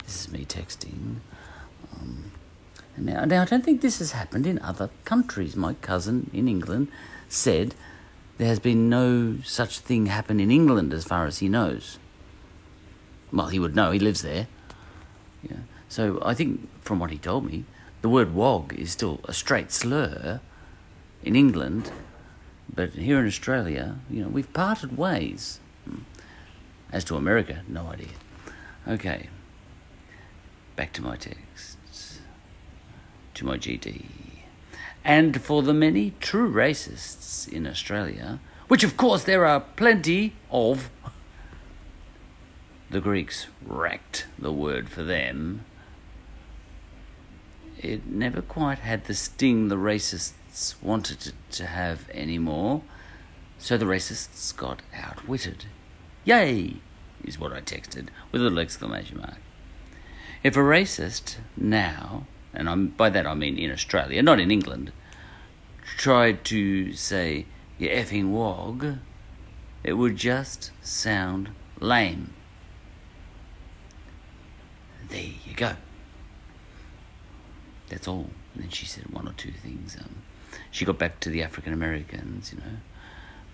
This is me texting. Um, now, now, I don't think this has happened in other countries. My cousin in England said there has been no such thing happen in England as far as he knows. Well, he would know, he lives there. Yeah. So I think, from what he told me, the word wog is still a straight slur in England, but here in Australia, you know, we've parted ways. Hmm. As to America, no idea. Okay, back to my texts, my GD. And for the many true racists in Australia, which of course there are plenty of, the Greeks wrecked the word for them. It never quite had the sting the racists wanted it to have anymore, so the racists got outwitted. Yay! is what I texted with a little exclamation mark. If a racist now, and I'm, by that I mean in Australia, not in England, tried to say, you effing wog, it would just sound lame. There you go. That's all. And then she said one or two things. Um, she got back to the African Americans, you know.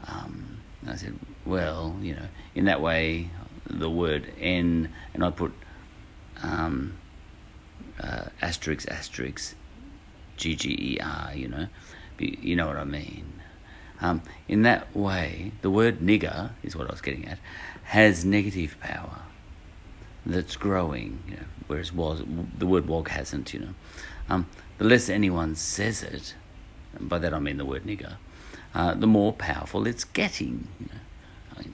Um, I said, well, you know, in that way, the word N, and I put um, uh, asterisk, asterisk, G G E R, you know, you know what I mean. Um, in that way, the word nigger is what I was getting at, has negative power that's growing, you know, whereas was the word wog hasn't, you know. Um, the less anyone says it, and by that I mean the word nigger, uh, the more powerful it's getting. You know. I mean,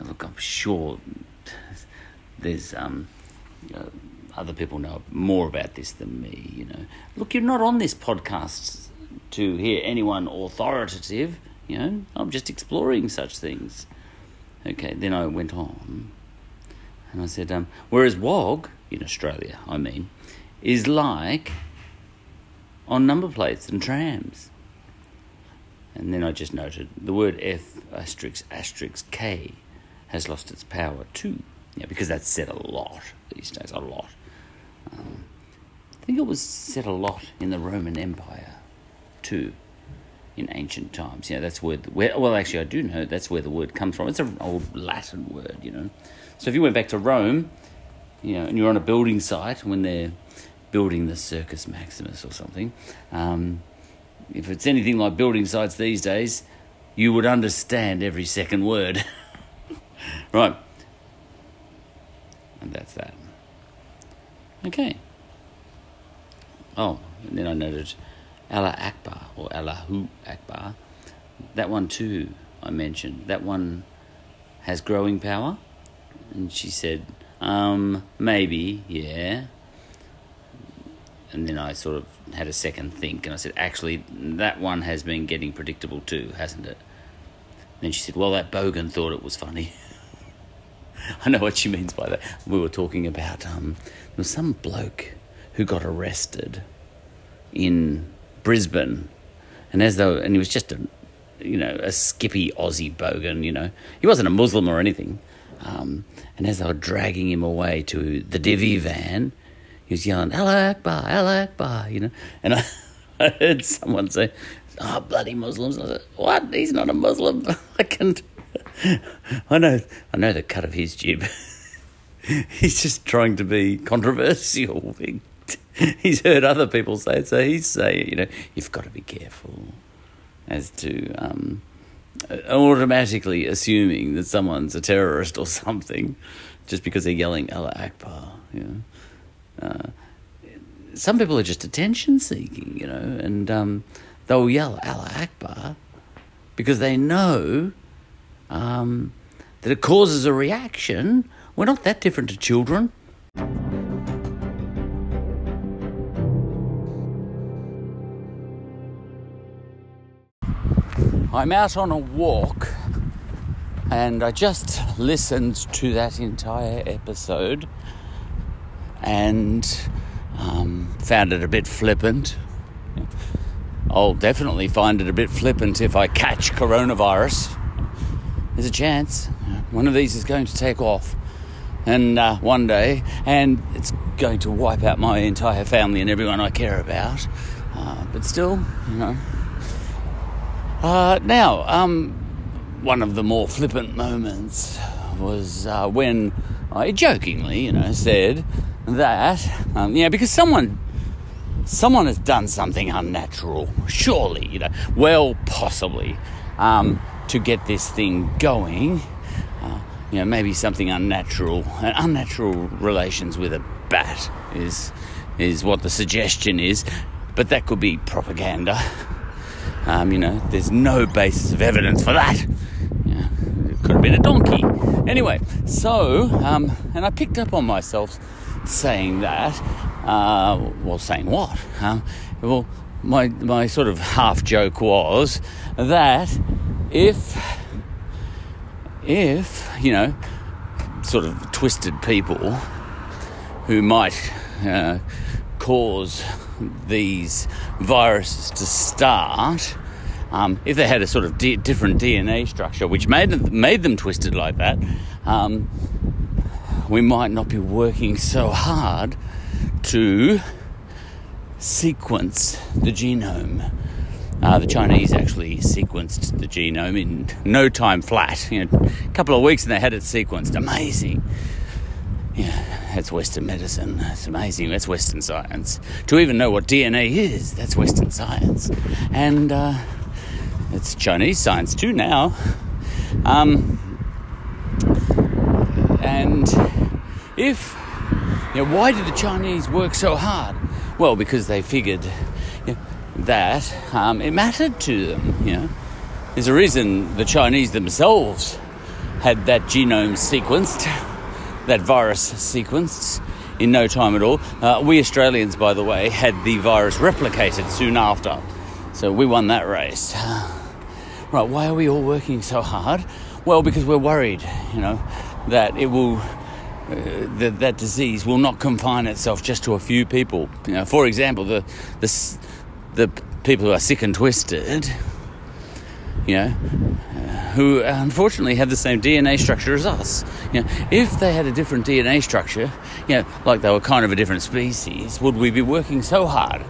look, I'm sure there's um, uh, other people know more about this than me. You know, look, you're not on this podcast to hear anyone authoritative. You know, I'm just exploring such things. Okay, then I went on, and I said, um, whereas WOG in Australia, I mean, is like on number plates and trams. And then I just noted the word F asterisk asterisk K has lost its power too. Yeah, because that's said a lot these days, a lot. Um, I think it was said a lot in the Roman Empire too, in ancient times. You know, that's where, the, where well, actually, I do know that's where the word comes from. It's an old Latin word, you know. So if you went back to Rome, you know, and you're on a building site when they're building the Circus Maximus or something, um, if it's anything like building sites these days, you would understand every second word. right. And that's that. Okay. Oh, and then I noted Allah Akbar or Allahu Akbar. That one too, I mentioned. That one has growing power? And she said, um, maybe, yeah. And then I sort of had a second think and I said, actually, that one has been getting predictable too, hasn't it? then she said, well, that bogan thought it was funny. I know what she means by that. We were talking about um, there was some bloke who got arrested in Brisbane, and as though and he was just a you know a skippy Aussie bogan, you know he wasn't a Muslim or anything, um, and as they were dragging him away to the divvy van, he was yelling Allah Akbar, Allah Akbar, you know, and I, I heard someone say, "Oh bloody Muslims!" I said, "What? He's not a Muslim. I can." I know, I know the cut of his jib. he's just trying to be controversial. He's heard other people say it, so he's saying, you know, you've got to be careful as to um, automatically assuming that someone's a terrorist or something just because they're yelling Allah Akbar. You know, uh, some people are just attention seeking, you know, and um, they'll yell Allah Akbar because they know um, that it causes a reaction. We're not that different to children. I'm out on a walk and I just listened to that entire episode and um, found it a bit flippant. I'll definitely find it a bit flippant if I catch coronavirus there's a chance. One of these is going to take off. And uh, one day. And it's going to wipe out my entire family and everyone I care about. Uh, but still you know. Uh, now um, one of the more flippant moments was uh, when I jokingly you know said that um, yeah because someone someone has done something unnatural. Surely you know well possibly. Um, to get this thing going. Uh, you know, maybe something unnatural, uh, unnatural relations with a bat is is what the suggestion is, but that could be propaganda. Um, you know, there's no basis of evidence for that. Yeah, it could have been a donkey. Anyway, so um, and I picked up on myself saying that. Uh, well, saying what? Well, my my sort of half joke was that if if you know sort of twisted people who might uh, cause these viruses to start um, if they had a sort of di- different DNA structure which made them, made them twisted like that um, we might not be working so hard to sequence the genome uh, the Chinese actually sequenced the genome in no time flat. You know, a couple of weeks and they had it sequenced. Amazing. Yeah, that's Western medicine. That's amazing. That's Western science. To even know what DNA is, that's Western science. And uh, it's Chinese science too now. Um, and if, you know, why did the Chinese work so hard? Well, because they figured that um, it mattered to them. You know, there's a reason the Chinese themselves had that genome sequenced, that virus sequenced in no time at all. Uh, we Australians, by the way, had the virus replicated soon after, so we won that race. Right, why are we all working so hard? Well, because we're worried, you know, that it will. Uh, that, that disease will not confine itself just to a few people. You know, for example, the, the the people who are sick and twisted, you know, who unfortunately have the same DNA structure as us. You know, if they had a different DNA structure, you know, like they were kind of a different species, would we be working so hard?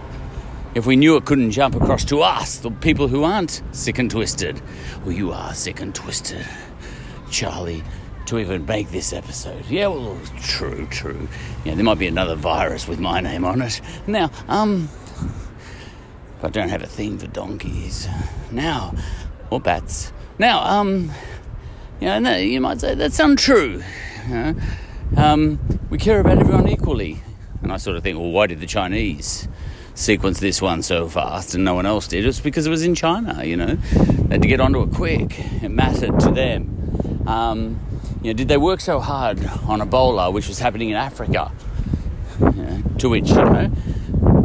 If we knew it couldn't jump across to us, the people who aren't sick and twisted. Well, you are sick and twisted, Charlie, to even make this episode. Yeah, well, true, true. Yeah, there might be another virus with my name on it. Now, um, I don't have a theme for donkeys now, or bats. Now, um, you know, you might say that's untrue. You know? um, we care about everyone equally, and I sort of think, well, why did the Chinese sequence this one so fast and no one else did? It's because it was in China. You know, they had to get onto it quick. It mattered to them. Um, you know, did they work so hard on Ebola, which was happening in Africa? You know, to which you know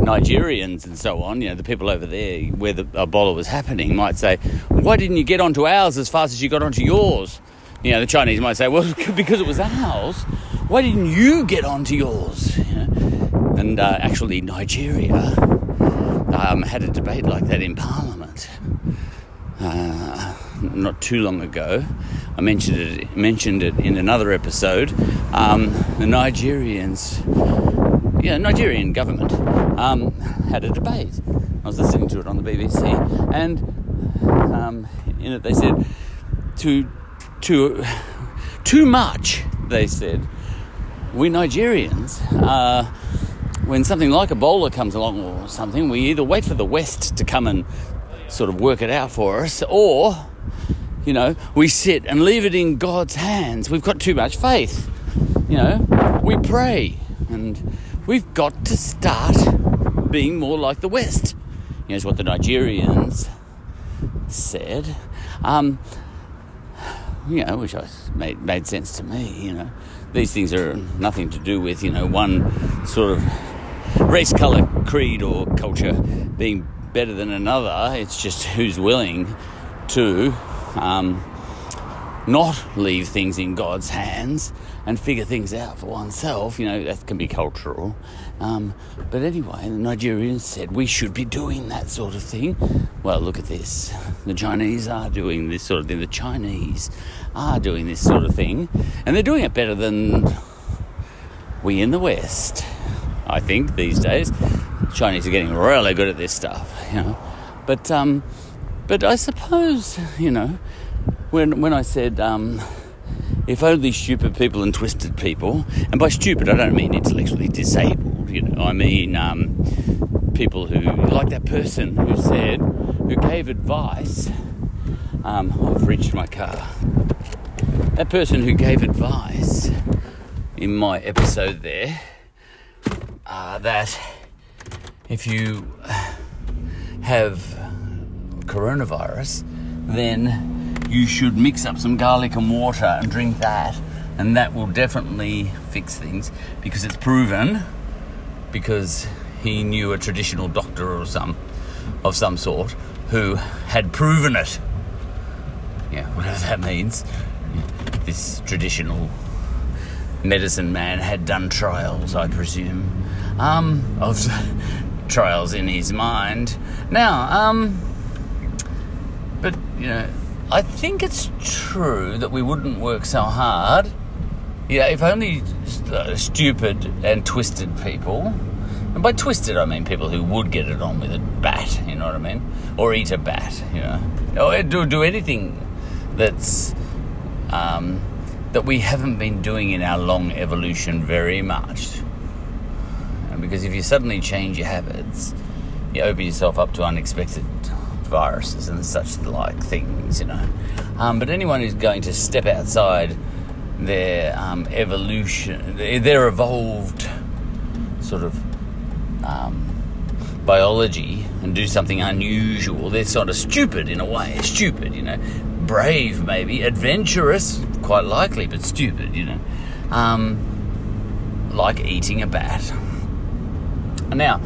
Nigerians and so on, you know, the people over there where the Ebola was happening might say, "Why didn't you get onto ours as fast as you got onto yours?" You know, the Chinese might say, "Well, because it was ours. Why didn't you get onto yours?" You know? And uh, actually, Nigeria um, had a debate like that in Parliament uh, not too long ago. I mentioned it mentioned it in another episode. Um, the Nigerians, yeah, Nigerian government um, had a debate. I was listening to it on the BBC, and um, in it they said too too too much. They said we Nigerians. Uh, when something like Ebola comes along or something, we either wait for the West to come and sort of work it out for us, or, you know, we sit and leave it in God's hands. We've got too much faith. You know, we pray, and we've got to start being more like the West. Is what the Nigerians said. Um, you know, which I made, made sense to me, you know. These things are nothing to do with, you know, one sort of race, colour, creed, or culture being better than another. It's just who's willing to um, not leave things in God's hands and figure things out for oneself. You know, that can be cultural. Um, but anyway, the Nigerians said we should be doing that sort of thing. Well, look at this. The Chinese are doing this sort of thing. The Chinese are doing this sort of thing. And they're doing it better than we in the West, I think, these days. The Chinese are getting really good at this stuff, you know. But, um, but I suppose, you know, when, when I said, um, if only stupid people and twisted people, and by stupid I don't mean intellectually disabled, you know, I mean um, people who, like that person who said, who gave advice. Um, I've reached my car. That person who gave advice in my episode there, uh, that if you have coronavirus, then you should mix up some garlic and water and drink that, and that will definitely fix things because it's proven. Because he knew a traditional doctor or some of some sort who had proven it. Yeah, whatever that means. This traditional medicine man had done trials, I presume, um, of trials in his mind. Now, um, but you know I think it's true that we wouldn't work so hard. Yeah, if only uh, stupid and twisted people, and by twisted I mean people who would get it on with a bat, you know what I mean, or eat a bat, you know, or do do anything that's um, that we haven't been doing in our long evolution very much. Because if you suddenly change your habits, you open yourself up to unexpected viruses and such like things, you know. Um, but anyone who's going to step outside their um, evolution, their evolved sort of um, biology and do something unusual, they're sort of stupid in a way. Stupid, you know. Brave, maybe. Adventurous, quite likely, but stupid, you know. Um, like eating a bat. Now,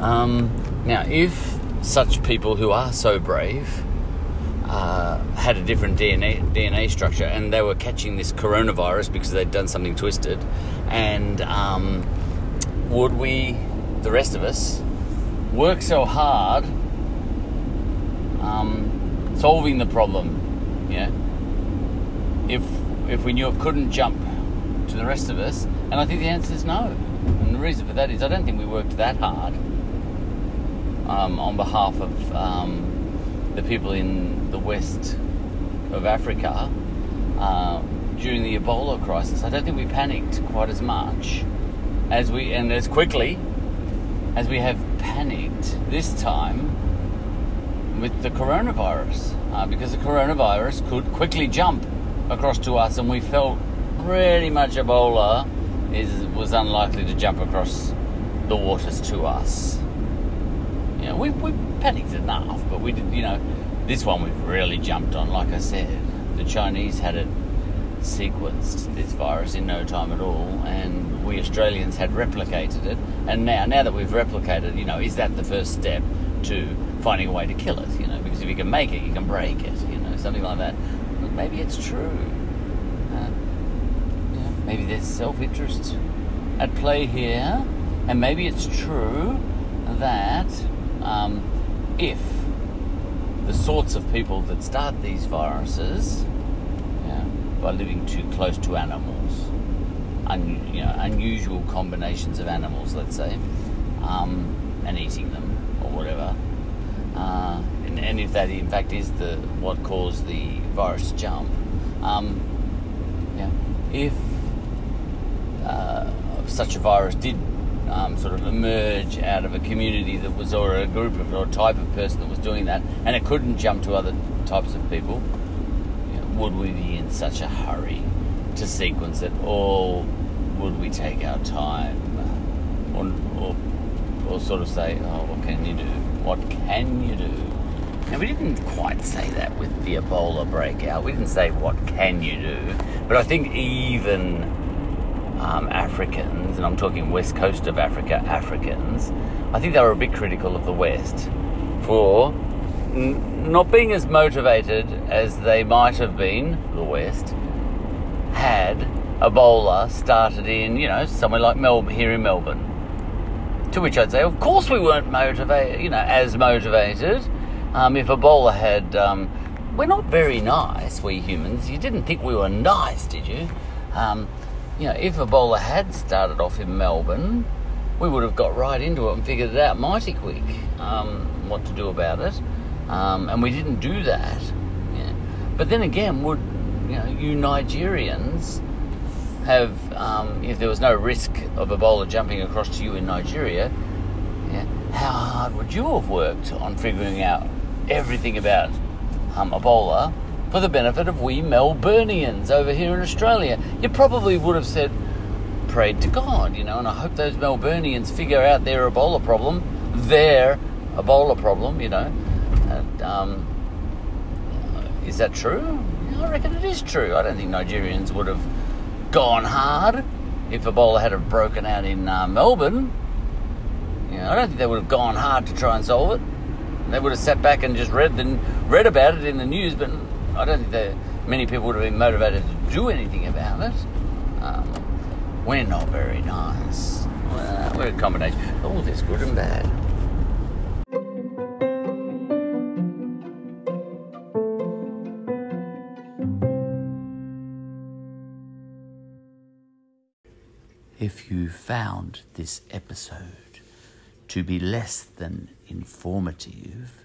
um, now, if such people who are so brave uh, had a different DNA, DNA structure and they were catching this coronavirus because they'd done something twisted. And um, would we, the rest of us, work so hard um, solving the problem? Yeah. If if we knew it couldn't jump to the rest of us, and I think the answer is no. And the reason for that is I don't think we worked that hard um, on behalf of um, the people in the west of Africa uh, during the Ebola crisis. I don't think we panicked quite as much as we and as quickly as we have panicked this time with the coronavirus, uh, because the coronavirus could quickly jump across to us, and we felt pretty much Ebola is was unlikely to jump across the waters to us. You know, we, we panicked enough, but we did, you know, this one we've really jumped on, like I said. The Chinese had it sequenced this virus in no time at all, and we Australians had replicated it. And now, now that we've replicated, you know, is that the first step to finding a way to kill it? You know, because if you can make it, you can break it. You know, something like that. But maybe it's true. Uh, yeah, maybe there's self-interest at play here, and maybe it's true that um, if the sorts of people that start these viruses yeah, by living too close to animals, un, you know, unusual combinations of animals, let's say, um, and eating them or whatever. Uh, and, and, if that in fact is the what caused the virus to jump, um, yeah, if uh, such a virus did um, sort of emerge out of a community that was, or a group of, or a type of person that was doing that, and it couldn't jump to other types of people, you know, would we be in such a hurry to sequence it, or would we take our time, or, or, or sort of say, oh, what can you do? What can you do? Now, we didn't quite say that with the Ebola breakout. We didn't say, what can you do? But I think even um, Africans, and I'm talking west coast of Africa, Africans, I think they were a bit critical of the West for n- not being as motivated as they might have been, the West, had Ebola started in, you know, somewhere like Melbourne, here in Melbourne. To which I'd say, of course we weren't motivated, you know, as motivated. Um, if Ebola had, um, we're not very nice, we humans. You didn't think we were nice, did you? Um, you know, if Ebola had started off in Melbourne, we would have got right into it and figured it out mighty quick um, what to do about it. Um, and we didn't do that. Yeah. But then again, would you know, you Nigerians have, um, if there was no risk of Ebola jumping across to you in Nigeria, yeah, how hard would you have worked on figuring out everything about um, Ebola for the benefit of we Melburnians over here in Australia. You probably would have said, prayed to God, you know, and I hope those Melburnians figure out their Ebola problem, their Ebola problem, you know. And, um, is that true? I reckon it is true. I don't think Nigerians would have gone hard if Ebola had have broken out in uh, Melbourne. You know, I don't think they would have gone hard to try and solve it. They would have sat back and just read the, read about it in the news, but I don't think that many people would have been motivated to do anything about it. Um, we're not very nice. we're a combination. Good and bad. If you found this episode to be less than informative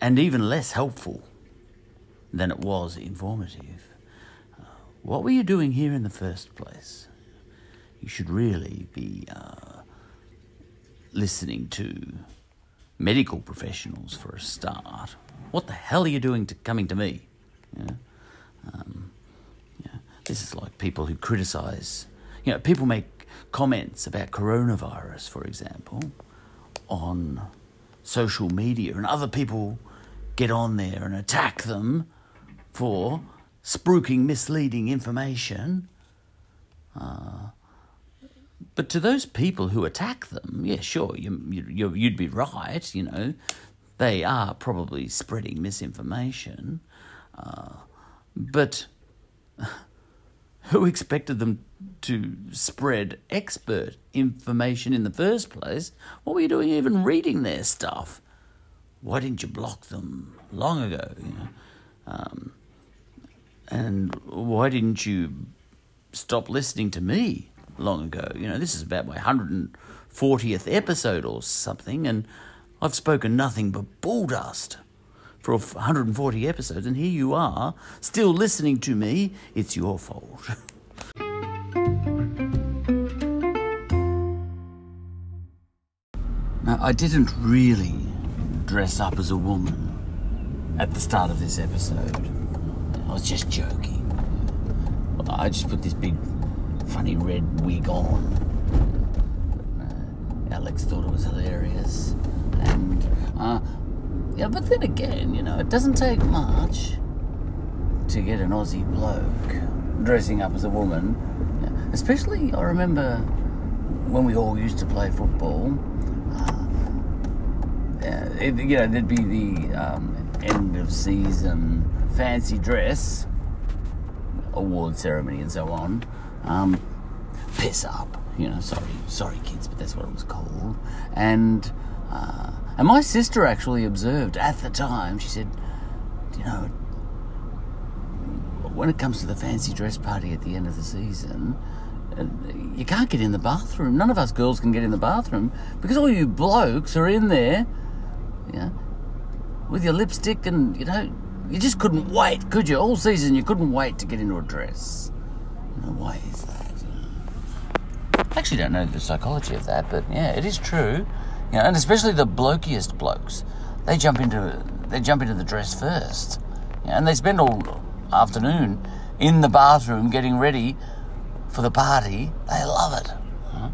and even less helpful, than it was informative. Uh, what were you doing here in the first place? You should really be uh, listening to medical professionals for a start. What the hell are you doing to coming to me? Um, yeah. This is like people who criticize, you know, people make comments about coronavirus, for example, on social media, and other people get on there and attack them for spruiking misleading information. Uh, but to those people who attack them, yeah, sure, you, you, you'd be right, you know, they are probably spreading misinformation. Uh, but who expected them to spread expert information in the first place? What were you doing even reading their stuff? Why didn't you block them long ago? You know? um, and why didn't you stop listening to me long ago? You know, this is about my 140th episode or something, and I've spoken nothing but bull for 140 episodes, and here you are, still listening to me. It's your fault. now, I didn't really dress up as a woman at the start of this episode. I was just joking. I just put this big, funny red wig on. Uh, Alex thought it was hilarious. And, uh, yeah, but then again, you know, it doesn't take much to get an Aussie bloke dressing up as a woman. Especially, I remember when we all used to play football. Uh, it, you know, there'd be the um, end of season fancy dress, award ceremony, and so on. Um, piss up, you know. Sorry, sorry, kids, but that's what it was called. And uh, and my sister actually observed at the time. She said, you know, when it comes to the fancy dress party at the end of the season, uh, you can't get in the bathroom. None of us girls can get in the bathroom because all you blokes are in there, you know, with your lipstick and, you know, you just couldn't wait, could you? All season you couldn't wait to get into a dress. Why is that? I actually don't know the psychology of that, but yeah, it is true. You know, and especially the blokiest blokes, they jump into they jump into the dress first, You know, and they spend all afternoon in the bathroom getting ready for the party. They love it. Huh?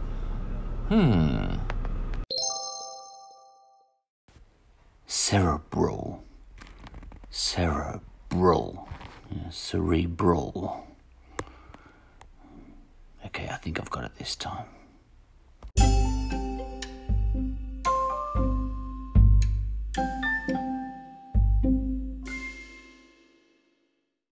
Hmm. Cerebral. Cerebral. Cerebral. Okay, I think I've got it this time.